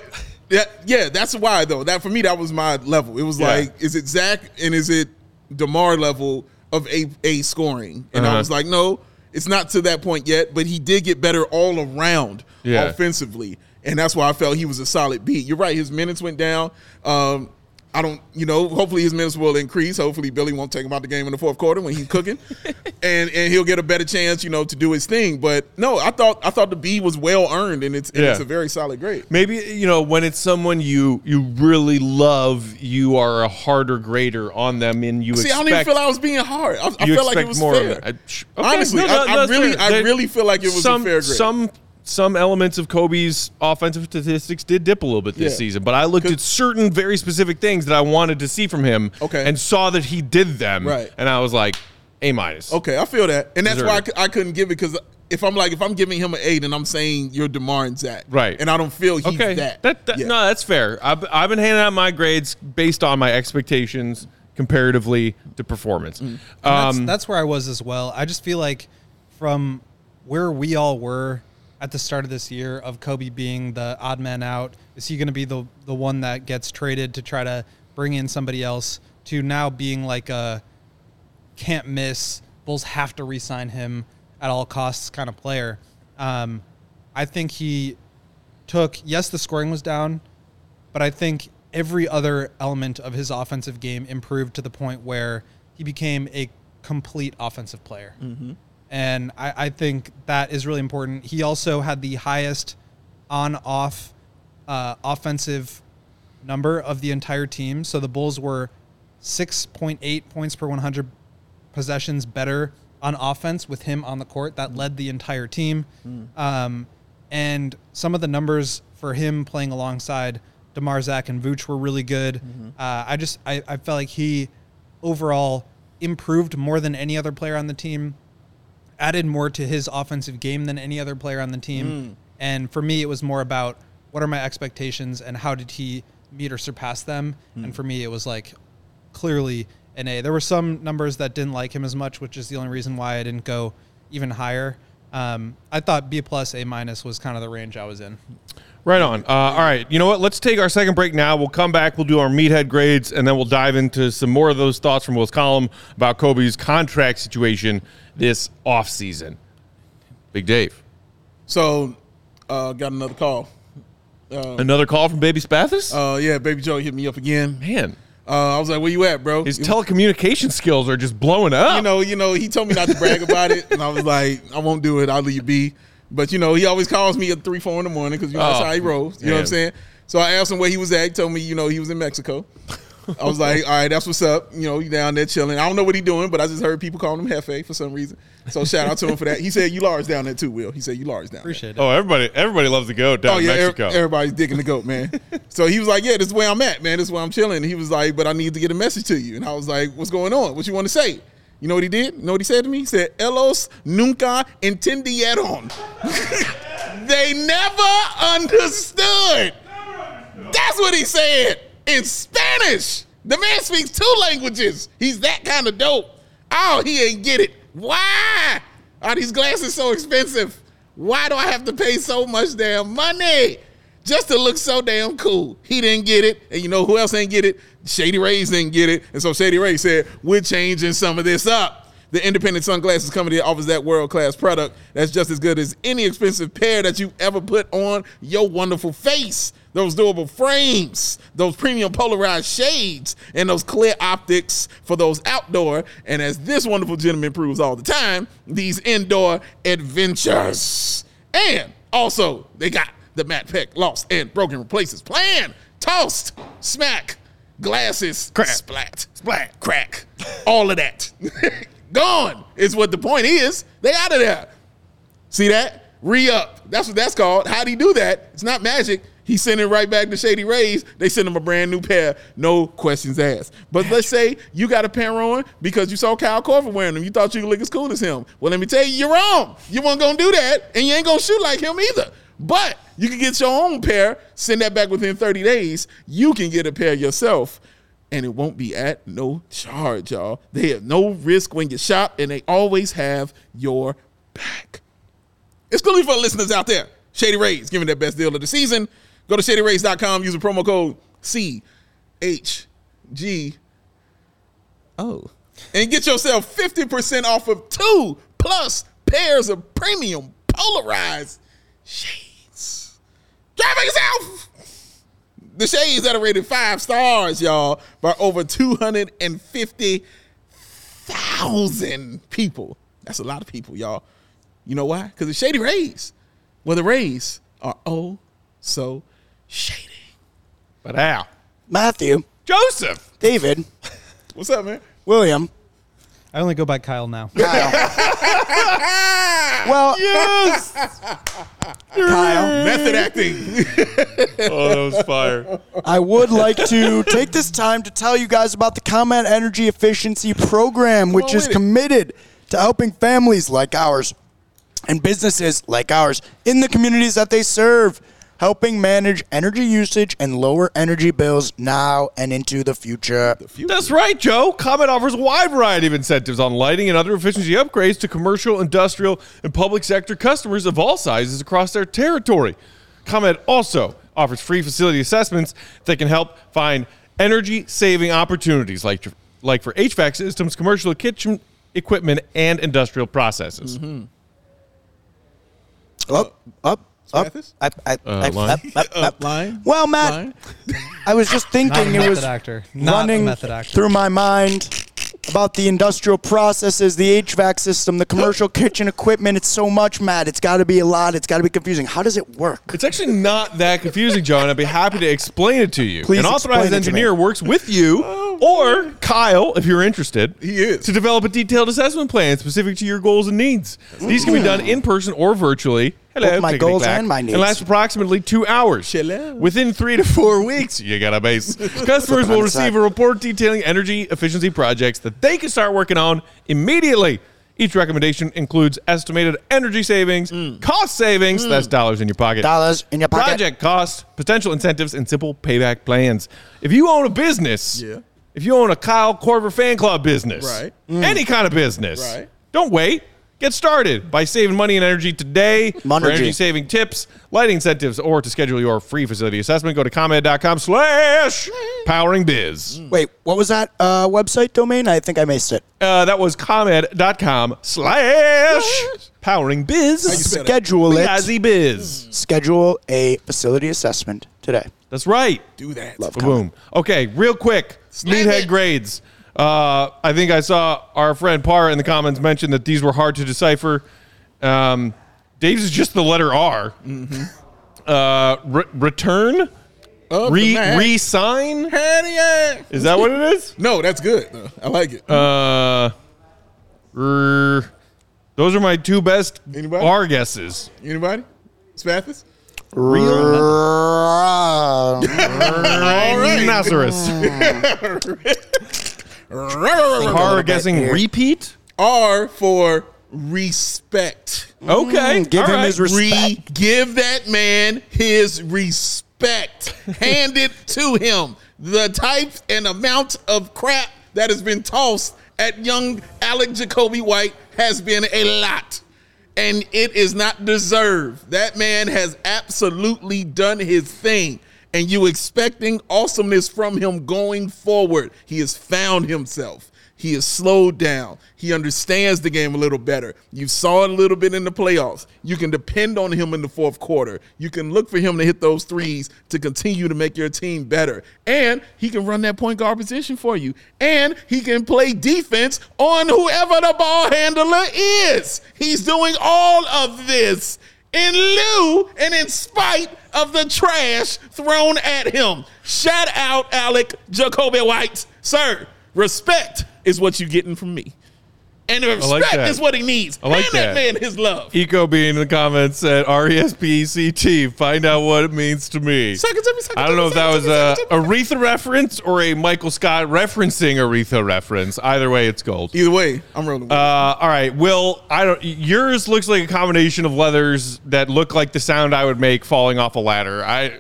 yeah, yeah, that's why though. That for me, that was my level. It was Yeah. like, is it Zach and is it DeMar level of A A scoring? And Uh-huh. I was like, no, it's not to that point yet. But he did get better all around Yeah. offensively, and that's why I felt he was a solid B. You're right. His minutes went down. Um, I don't, you know, hopefully his minutes will increase. Hopefully Billy won't take him out the game in the fourth quarter when he's cooking, and and he'll get a better chance, you know, to do his thing. But no, I thought I thought the B was well earned, and it's and Yeah. it's a very solid grade. Maybe you know when it's someone you you really love, you are a harder grader on them, and you See, expect. I don't even feel I was being hard. I, I felt like it was more fair. of it. I- okay, Honestly, no, no, I, I really, fair. I really feel like it was some, a fair grade. Some some elements of Coby's offensive statistics did dip a little bit this Yeah. season, but I looked at certain very specific things that I wanted to see from him, Okay. and saw that he did them, Right. And I was like, A minus. Okay, I feel that, and that's Deserve why I, I couldn't give it because if I'm like if I'm giving him an eight and I'm saying you're DeMar and Zach, Right. and I don't feel he's Okay, that. that, that- Yeah. no, that's fair. I've, I've been handing out my grades based on my expectations comparatively to performance. Mm. that's, Um, that's where I was as well. I just feel like from where we all were at the start of this year of Coby being the odd man out, is he going to be the the one that gets traded to try to bring in somebody else to now being like a can't miss, Bulls have to re-sign him at all costs kind of player. Um, I think he took yes, the scoring was down, but I think every other element of his offensive game improved to the point where he became a complete offensive player. And I, I think that is really important. He also had the highest on off uh, offensive number of the entire team. So the Bulls were 6.8 points per 100 possessions better on offense with him on the court. That led the entire team. Um, and some of the numbers for him playing alongside DeMar, Zach, and Vooch were really good. Uh, I just I, I felt like he overall improved more than any other player on the team, added more to his offensive game than any other player on the team. And for me, it was more about what are my expectations and how did he meet or surpass them. And for me, it was like clearly an A. There were some numbers that didn't like him as much, which is the only reason why I didn't go even higher. Um, I thought B plus A minus was kind of the range I was in. Right on. Uh, all right. You know what? Let's take our second break now. We'll come back. We'll do our meathead grades, and then we'll dive into some more of those thoughts from Will's column about Coby's contract situation this offseason. Big Dave. So, uh, got another call. Uh, Another call from Baby Spathis? Uh, yeah, Baby Joe hit me up again. Man, Uh, I was like, "Where you at, bro?" his It- telecommunication skills are just blowing up. you know, you know, he told me not to brag about it, and I was like, I won't do it. I'll leave you be. But you know, he always calls me at three, four in the morning because you know that's Oh, how he rolls. You know what. I'm saying? So I asked him where he was at. He told me, you know, he was in Mexico. I was like, all right, that's what's up. You know, you down there chilling. I don't know what he doing, but I just heard people calling him Hefe for some reason. So shout out to him for that. He said you large down there too, Will. He said you large down Appreciate it. oh, everybody everybody loves to go down Oh in yeah, Mexico. ev- everybody's digging the goat, man. so he was like, "Yeah, this is where I'm at, man. This is where I'm chilling." He was like, "But I need to get a message to you." And I was like, "What's going on? What you want to say?" You know what he did? You know what he said to me? He said, "Elos nunca entendieron." they never understood. That's what he said in Spanish. The man speaks two languages. He's that kind of dope. Oh, he ain't get it. Why are these glasses so expensive? Why do I have to pay so much damn money just to look so damn cool? He didn't get it. And you know who else ain't get it? Shady Rays didn't get it. And so Shady Ray said, We're changing some of this up. The independent sunglasses company offers that world class product that's just as good as any expensive pair that you've ever put on your wonderful face. Those durable frames, those premium polarized shades, and those clear optics for those outdoor, and as this wonderful gentleman proves all the time, these indoor adventures. And also, they got the Matt Peck lost and broken replaces plan, tossed, smack, glasses, crack, splat, splat, crack, all of that. Gone is what the point is. They out of there. See that? Re-up. That's what that's called. How do you do that? It's not magic. He sent it right back to Shady Rays. They sent him a brand new pair, no questions asked. But let's say you got a pair on because you saw Kyle Korver wearing them. You thought you could look as cool as him. Well, let me tell you, you're wrong. You weren't gonna do that, and you ain't gonna shoot like him either. But you can get your own pair, send that back within 30 days. You can get a pair yourself, and it won't be at no charge, y'all. They have no risk when you shop, and they always have your back. It's Exclusively for listeners out there. Shady Rays giving their best deal of the season. Go to shadyrays.com, use the promo code CHG. Oh. And get yourself 50% off of two plus pairs of premium polarized shades. Drive yourself. The shades that are rated five stars, y'all, by over 250,000 people. That's a lot of people, y'all. You know why? Because the Shady Rays. Well, the Rays are oh so shady. But how? Matthew, Joseph. David, What's up, man? William, I only go by Kyle now. Kyle. well, Yes. Kyle, Method acting. oh, that was fire. I would like to take this time to tell you guys about the ComEd Energy Efficiency Program, which on is with it. committed to helping families like ours and businesses like ours in the communities that they serve, helping manage energy usage and lower energy bills now and into the future. That's right, Joe. ComEd offers a wide variety of incentives on lighting and other efficiency upgrades to commercial, industrial, and public sector customers of all sizes across their territory. ComEd also offers free facility assessments that can help find energy saving opportunities like, like for HVAC systems, commercial kitchen equipment, and industrial processes. Mm-hmm. Up, up, up, Mathis? up, up, Uh, up, line? up, up, up. line. Well, Matt, Line. I was just Not a thinking it method was actor. Not a running method actor. through my mind about the industrial processes, the HVAC system, the commercial kitchen equipment. It's so much, Matt. It's got to be a lot. It's got to be confusing. How does it work? It's actually not that confusing, John. I'd be happy to explain it to you. Please An authorized explain it to engineer works with you or Kyle, if you're interested. He is. To develop a detailed assessment plan specific to your goals and needs. These can be done in person or virtually. Hello, Both my goals clack, and my needs. And lasts approximately two hours. Hello. Within three to four weeks, you got a base. Customers will receive a report detailing energy efficiency projects that they can start working on immediately. Each recommendation includes estimated energy savings, hmm. cost savings, hmm. that's dollars in your pocket, Dollars in your pocket. project cost, potential incentives, and simple payback plans. If you own a business, Yeah. if you own a Kyle Korver fan club business, Right. any hmm. kind of business, Right. don't wait. Get started by saving money and energy today. For energy saving tips, lighting incentives, or to schedule your free facility assessment, go to ComEd.com slash powering biz. Wait, what was that uh, website domain? I think I missed it. Uh, that was ComEd.com slash powering biz. Schedule it. Yazzie biz. Schedule a facility assessment today. That's right. Do that. Love Boom. Okay, real quick. Slam Meathead it. grades. Uh, I think I saw our friend Par in the comments mention that these were hard to decipher. Um, Dave's is just the letter R. Mm-hmm. Uh, re- return, Of re the Mac. re-sign. Hell. Is that what it is? No, that's good. though. I like it. Uh, r- those are my two best Anybody? R guesses. Anybody? Spathis? All Rhinoceros. R guessing here. repeat. R for respect. Okay, mm, give all him right. his respect. Re- give that man his respect. Hand it to him. The type and amount of crap that has been tossed at young Alec Jacoby White has been a lot. And it is not deserved. That man has absolutely done his thing. And you expecting awesomeness from him going forward. He has found himself. He is slowed down. He understands the game a little better. You saw it a little bit in the playoffs. You can depend on him in the fourth quarter. You can look for him to hit those threes to continue to make your team better. And he can run that point guard position for you. And he can play defense on whoever the ball handler is. He's doing all of this in lieu and in spite of the trash thrown at him. Shout out Alec Jacoby White. Sir, respect is what you're getting from me. And the like respect that. is what he needs. I like Hand that. that. man his love. Eco being in the comments said R E S P E C T. Find out what it means to me. Suck it to me, suck it I don't know if that was a suck it to me. Aretha reference or a Michael Scott referencing Aretha reference. Either way, it's gold. Either way, I'm rolling. With. Uh, all right, Will. I don't. Yours looks like a combination of leathers that look like the sound I would make falling off a ladder. I.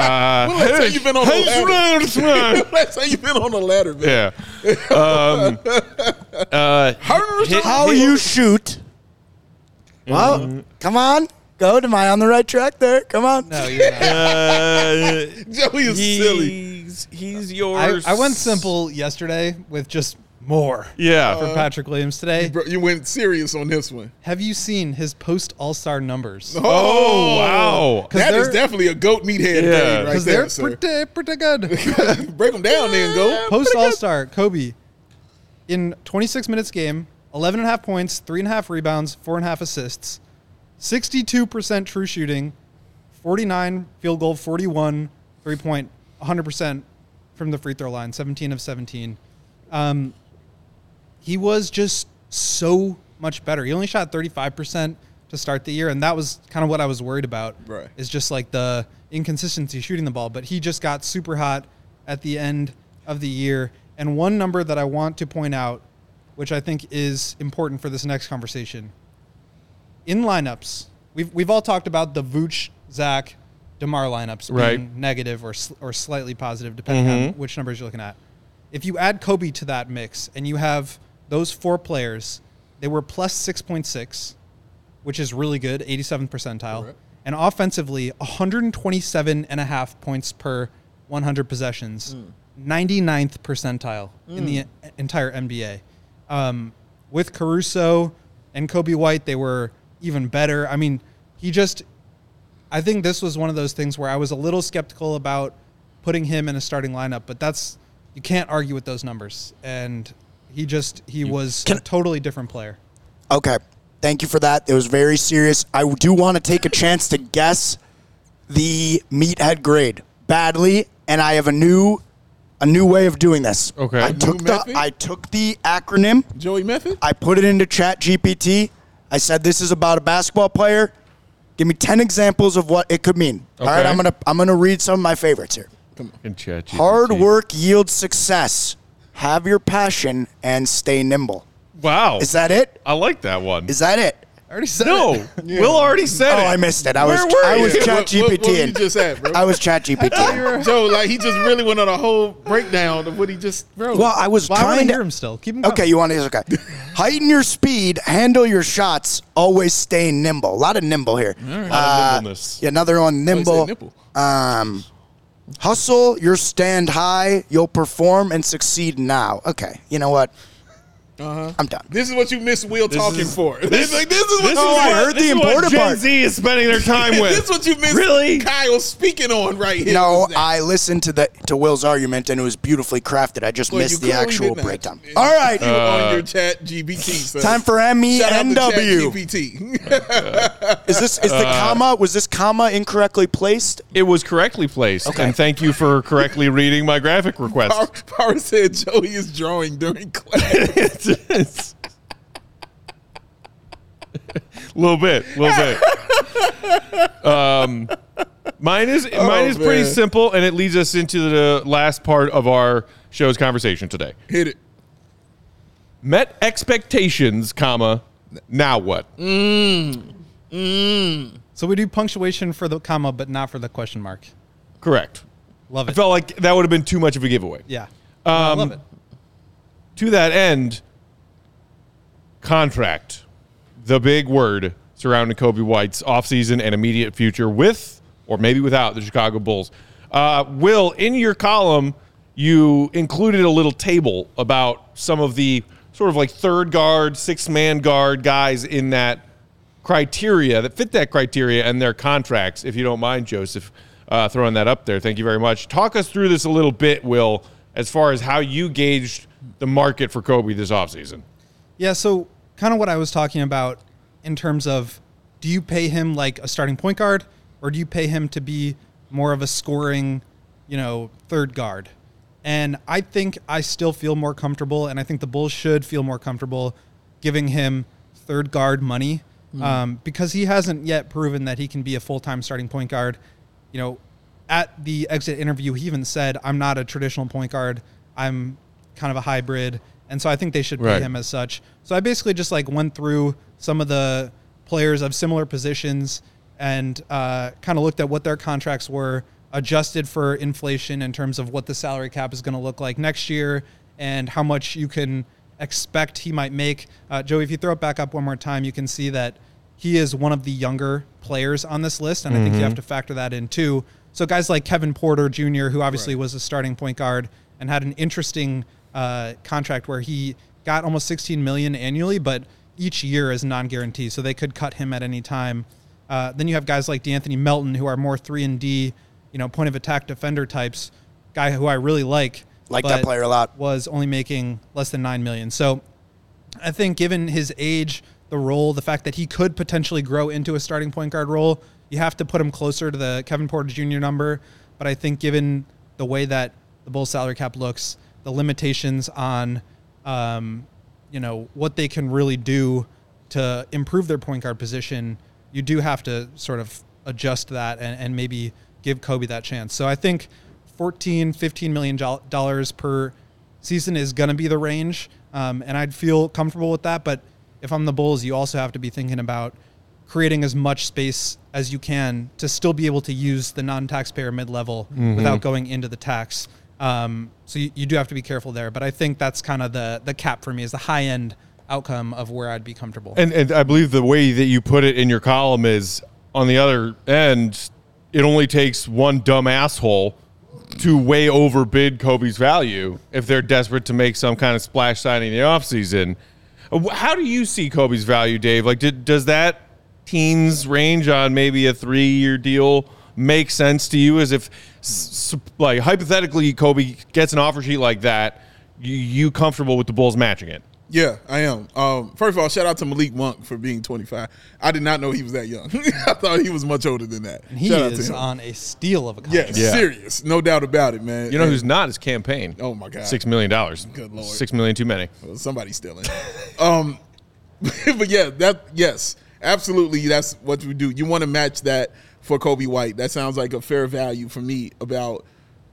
When last time you been on a ladder? When last time you been on a ladder, man? yeah. Um, uh, hit- How you shoot? Well, come on. Go. Am I on the right track there? Come on. No, you're not. uh, Joey is silly. he's, he's I, yours. I went simple yesterday with just more Yeah. for Patrick Williams today. Bro, you went serious on this one. Have you seen his post All Star numbers? oh wow. That is they're- definitely a goat meathead Yeah. thing right Because there, they're sir. pretty, pretty good. Break them down, then go. Post All Star, Coby, in 26 minutes game, 11 and a half points, three and a half rebounds, four and a half assists, 62% true shooting, 49 field goal, 41 three point, 100% from the free throw line, 17 of 17. Um, he was just so much better. He only shot 35% to start the year, and that was kind of what I was worried about. Right. Is just like the inconsistency shooting the ball, but he just got super hot at the end of the year. And one number that I want to point out, which I think is important for this next conversation, in lineups, we've we've all talked about the Vooch, Zach, DeMar lineups being negative or sl- or slightly positive depending on mm-hmm. which numbers you're looking at. If you add Coby to that mix and you have those four players, they were plus 6.6, which is really good, 87th percentile. Correct. And offensively, 127 and a half points per 100 possessions, mm. 99th percentile in the entire NBA. Um, with Caruso and Coby White, they were even better. I mean, he just I think this was one of those things where I was a little skeptical about putting him in a starting lineup, but that's you can't argue with those numbers. And he just he was a totally different player. Okay. Thank you for that. It was very serious. I do want to take a chance to guess the meathead grade badly, and I have a new a new way of doing this. Okay. I New took the method? I took the acronym, Joey Method? I put it into Chat GPT. I said this is about a basketball player. Give me 10 examples of what it could mean. All right, I'm going to I'm going to read some of my favorites here. In chat, Hard work yields success. Have your passion and stay nimble. Wow. Is that it? I like that one. Is that it? I already said no, it. Will already said it. Oh, it. I missed it. I Where was were I you? was What- Chat what- what- what GPT. just at, bro? I was Chat GPT. Joe, like he just really went on a whole breakdown of what he just wrote. well, I was Well, I want trying to hear to him still. Keep him going. Okay, you want to hear? okay. Heighten your speed, handle your shots, always stay nimble. A lot of nimble here. A lot of Uh, nimbleness. yeah, another one, nimble. nipple. Um, hustle, your stand high, you'll perform and succeed now. Okay, you know what? Uh-huh. I'm done. This is what you miss Will talking is- for. This, like, this is what This you is I what- heard this the is what important Gen part. Z is spending their time with. this is what you miss Really? Kyle speaking on right here. No, This is that. I listened to the to Will's argument and it was beautifully crafted. I just Well, missed the actual did not. breakdown. All right, You were on your chat GPT. So time for Shout out to MENW. ChatGPT. Is this is the comma? Was this comma incorrectly placed? It was correctly placed. Okay. And thank you for correctly reading my graphic request. Power, Power said Joey is drawing during class. It's, it's a little bit, a little bit. Um, mine is oh, mine is pretty Oh, simple, and it leads us into the last part of our show's conversation today. Hit it. Met expectations, comma. Now what? Mm, mm. So we do punctuation for the comma, but not for the question mark. Correct. Love it. I felt like that would have been too much of a giveaway. yeah. Um, I love it. to that end, contract, the big word surrounding Coby White's offseason and immediate future with or maybe without the Chicago Bulls. Uh, Will, in your column, you included a little table about some of the sort of like third guard, six man guard guys in that criteria that fit that criteria and their contracts. If you don't mind, Joseph, uh, throwing that up there. Thank you very much. Talk us through this a little bit, Will, as far as how you gauged the market for Coby this offseason. Yeah, so kind of what I was talking about in terms of do you pay him like a starting point guard or do you pay him to be more of a scoring, you know, third guard? And I think I still feel more comfortable, and I think the Bulls should feel more comfortable giving him third guard money um, because he hasn't yet proven that he can be a full time starting point guard. You know, at the exit interview, he even said, I'm not a traditional point guard. I'm kind of a hybrid. And so I think they should pay Right. him as such. So I basically just like went through some of the players of similar positions and uh, kind of looked at what their contracts were, adjusted for inflation in terms of what the salary cap is going to look like next year and how much you can expect he might make. Uh, Joey, if you throw it back up one more time, you can see that he is one of the younger players on this list, and I think you have to factor that in too. So guys like Kevin Porter Jr., who obviously was a starting point guard and had an interesting uh, contract where he got almost 16 million annually, but each year is non-guaranteed, so they could cut him at any time. Uh, then you have guys like De'Anthony Melton, who are more three and D, you know, point of attack defender types. Guy who I really like, Like that player a lot. Was only making less than nine million. So I think given his age, the role, the fact that he could potentially grow into a starting point guard role, you have to put him closer to the Kevin Porter Jr. number. But I think given the way that the Bulls salary cap looks, the limitations on, um, you know, what they can really do to improve their point guard position, you do have to sort of adjust that and, and maybe give Coby that chance. So I think 14, 15 million dollars per season is going to be the range. Um, and I'd feel comfortable with that. But if I'm the Bulls, you also have to be thinking about creating as much space as you can to still be able to use the non-taxpayer mid-level without going into the tax. Um, so you, you do have to be careful there. But I think that's kind of the the cap for me is the high end outcome of where I'd be comfortable. And, and I believe the way that you put it in your column is on the other end, it only takes one dumb asshole to way overbid Coby's value if they're desperate to make some kind of splash signing in the offseason. How do you see Coby's value, Dave? Like, did, does that teens range on maybe a three year deal make sense to you? As if, s- s- like, hypothetically, Coby gets an offer sheet like that, you, you comfortable with the Bulls matching it? Yeah, I am. Um, first of all, shout out to Malik Monk for being 25. I did not know he was that young. I thought he was much older than that. And he shout is on a steal of a Yeah, contract. Yeah. serious, no doubt about it, man. You know And- who's not his campaign? Oh my god, Six million dollars. Good lord. Six million too many. Well, somebody's stealing. um, but yeah, that yes, absolutely. That's what you do. You want to match that for Coby White. That sounds like a fair value for me about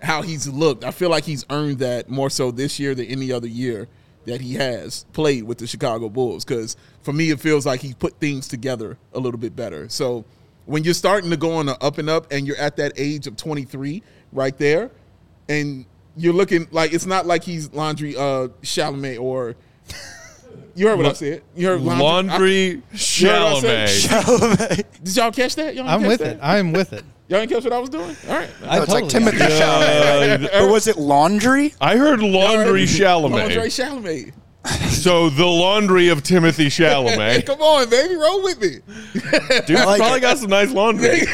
how he's looked. I feel like he's earned that more so this year than any other year that he has played with the Chicago Bulls. Because for me, it feels like he put things together a little bit better. So when you're starting to go on the up and up, and you're at that age of 23, right there, and you're looking like it's not like he's Laundry uh, Chalamet or you heard what I said. You heard Laundry I- You heard what I said? Chalamet. Did y'all catch that? Y'all I'm catch with that? it. I'm with it. Y'all didn't catch what I was doing? All right. I No, it's like Timothy got it. Chalamet. or was it laundry? I heard laundry Laundry Chalamet. Chalamet. So the laundry of Timothy Hey, Chalamet. come on, baby, roll with me. Dude, like probably it. got some nice laundry.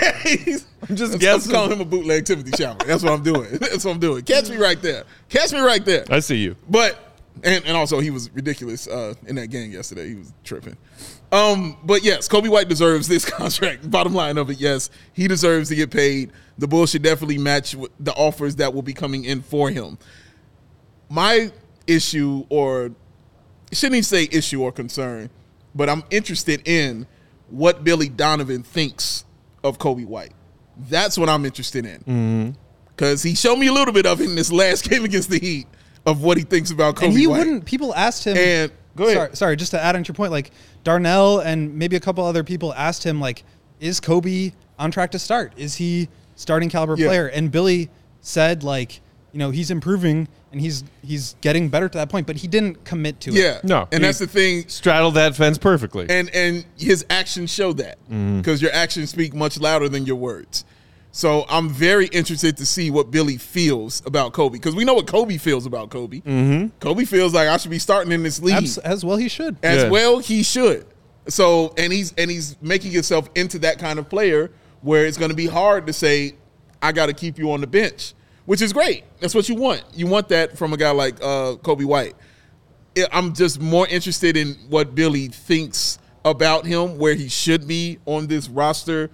I'm just guessing. I'm guessing. calling him a bootleg Timothy Chalamet. That's what I'm doing. That's what I'm doing. Catch me right there. Catch me right there. I see you. But and and also he was ridiculous uh, in that game yesterday. He was tripping. Um, but yes, Coby White deserves this contract. Bottom line of it, yes, he deserves to get paid. The Bulls should definitely match the offers that will be coming in for him. My issue, or shouldn't even say issue or concern, but I'm interested in what Billy Donovan thinks of Coby White. That's what I'm interested in. Because he showed me a little bit of it in this last game against the Heat of what he thinks about Coby and he White. wouldn't. People asked him. And- go ahead. Sorry, sorry, just to add on to your point, like Darnell and maybe a couple other people asked him, like, is Coby on track to start? Is he starting caliber Yeah. player? And Billy said, like, you know, he's improving and he's he's getting better to that point, but he didn't commit to it. Yeah. No, And he- that's the thing. Straddled that fence perfectly. And and his actions show that. Mm-hmm. Because your actions speak much louder than your words. So I'm very interested to see what Billy feels about Coby. Because we know what Coby feels about Coby. Mm-hmm. Coby feels like I should be starting in this league. Abs- as well he should. as Yeah. well he should so and he's and he's making himself into that kind of player where it's going to be hard to say i got to keep you on the bench which is great that's what you want you want that from a guy like uh, coby white i'm just more interested in what billy thinks about him where he should be on this roster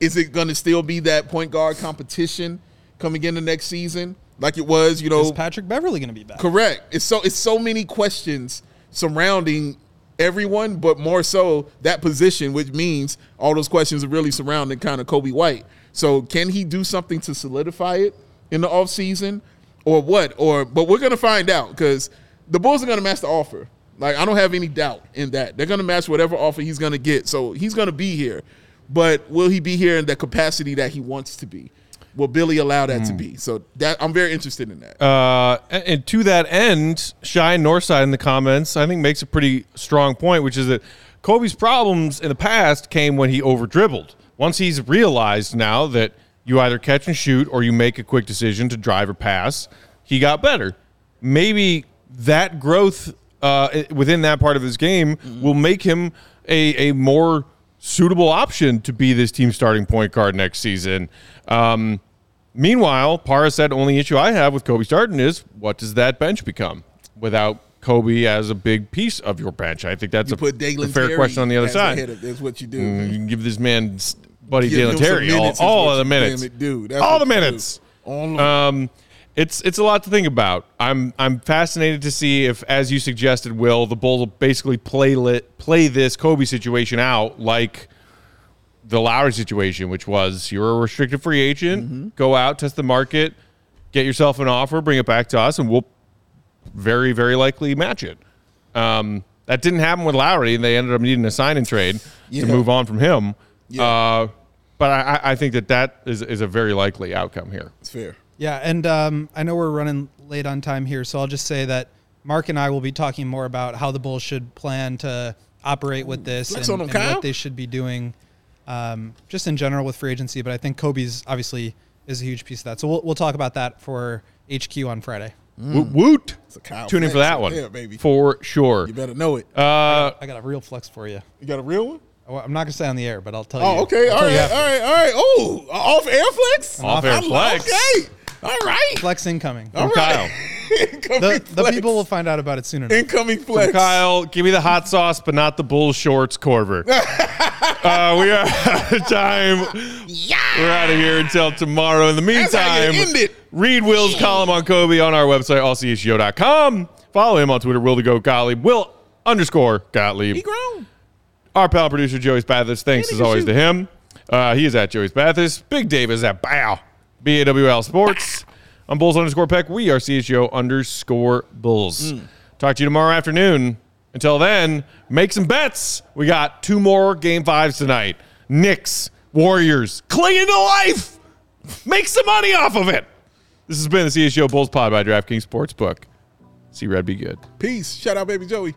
is it going to still be that point guard competition coming into next season like it was, you know, Is Patrick Beverley going to be back? Correct. It's so it's so many questions surrounding everyone, but more so that position, which means all those questions are really surrounding kind of Coby White. So can he do something to solidify it in the offseason or what? Or but we're gonna find out because the Bulls are gonna match the offer. Like I don't have any doubt in that. They're gonna match whatever offer he's gonna get. So he's gonna be here. But will he be here in the capacity that he wants to be? Will Billy allow that to be? So that I'm very interested in that. Uh, and to that end, Shine Northside in the comments, I think makes a pretty strong point, which is that Coby's problems in the past came when he over dribbled. Once he's realized now that you either catch and shoot or you make a quick decision to drive or pass, he got better. Maybe that growth uh, within that part of his game will make him a, a more suitable option to be this team starting point guard next season. Um, Meanwhile, Parra said only issue I have with Coby starting is what does that bench become without Coby as a big piece of your bench? I think that's You a, put a fair Terry question on the other side. of- That's what you do. Mm, You can give this man buddy Dalen Terry all, all of the minutes, do. All the minutes. All. Um, it's it's a lot to think about. I'm I'm fascinated to see if, as you suggested, Will the Bulls will basically play lit, play this Coby situation out like the Lauri situation, which was you're a restricted free agent, Mm-hmm. go out, test the market, get yourself an offer, bring it back to us, and we'll very very likely match it. Um, that didn't happen with Lauri, and they ended up needing a sign and trade Yeah. to move on from him. Yeah. Uh, but I, I- I think that that is, is a very likely outcome here. it's fair. Yeah, and um, I know we're running late on time here, so I'll just say that Mark and I will be talking more about how the Bulls should plan to operate with this Flex and, on 'em, and what they should be doing, um, just in general with free agency. But I think Coby's obviously is a huge piece of that. So we'll, we'll talk about that for HQ on Friday. Woot woot. It's a Kyle Tune in for that one. there, baby. For sure. You better know it. Uh, I got a real flex for you. you got a real one? Oh, I'm not gonna say on the air, but I'll tell you. Oh, okay. I'll All tell you right. after. All right. All right. Oh, off air flex. Off-air flex. Okay. All right. Flex incoming. All Kyle. Incoming The, the people will find out about it soon enough. Incoming from flex. Kyle, give me the hot sauce, but not the bull shorts, Korver. uh, we are out of time. Yeah. We're out of here until tomorrow. In the That's how you meantime, end it. read Will's column on Coby on our website, allchgo.com. Follow him on Twitter, Will to Go Gottlieb, Will underscore Gottlieb. He grown. Our pal producer Joey Spathis, thanks as always to him. Uh, he is at Joey Spathis. Big Dave is at Bow. BAWL Sports. I'm Bulls underscore Peck. We are CHGO underscore Bulls. Hmm. Talk to you tomorrow afternoon. Until then, make some bets. We got two more game fives tonight. Knicks, Warriors, clinging to life. Make some money off of it. This has been the CHGO Bulls Pod by DraftKings Sportsbook. See Red be good. Peace. Shout out, baby Joey.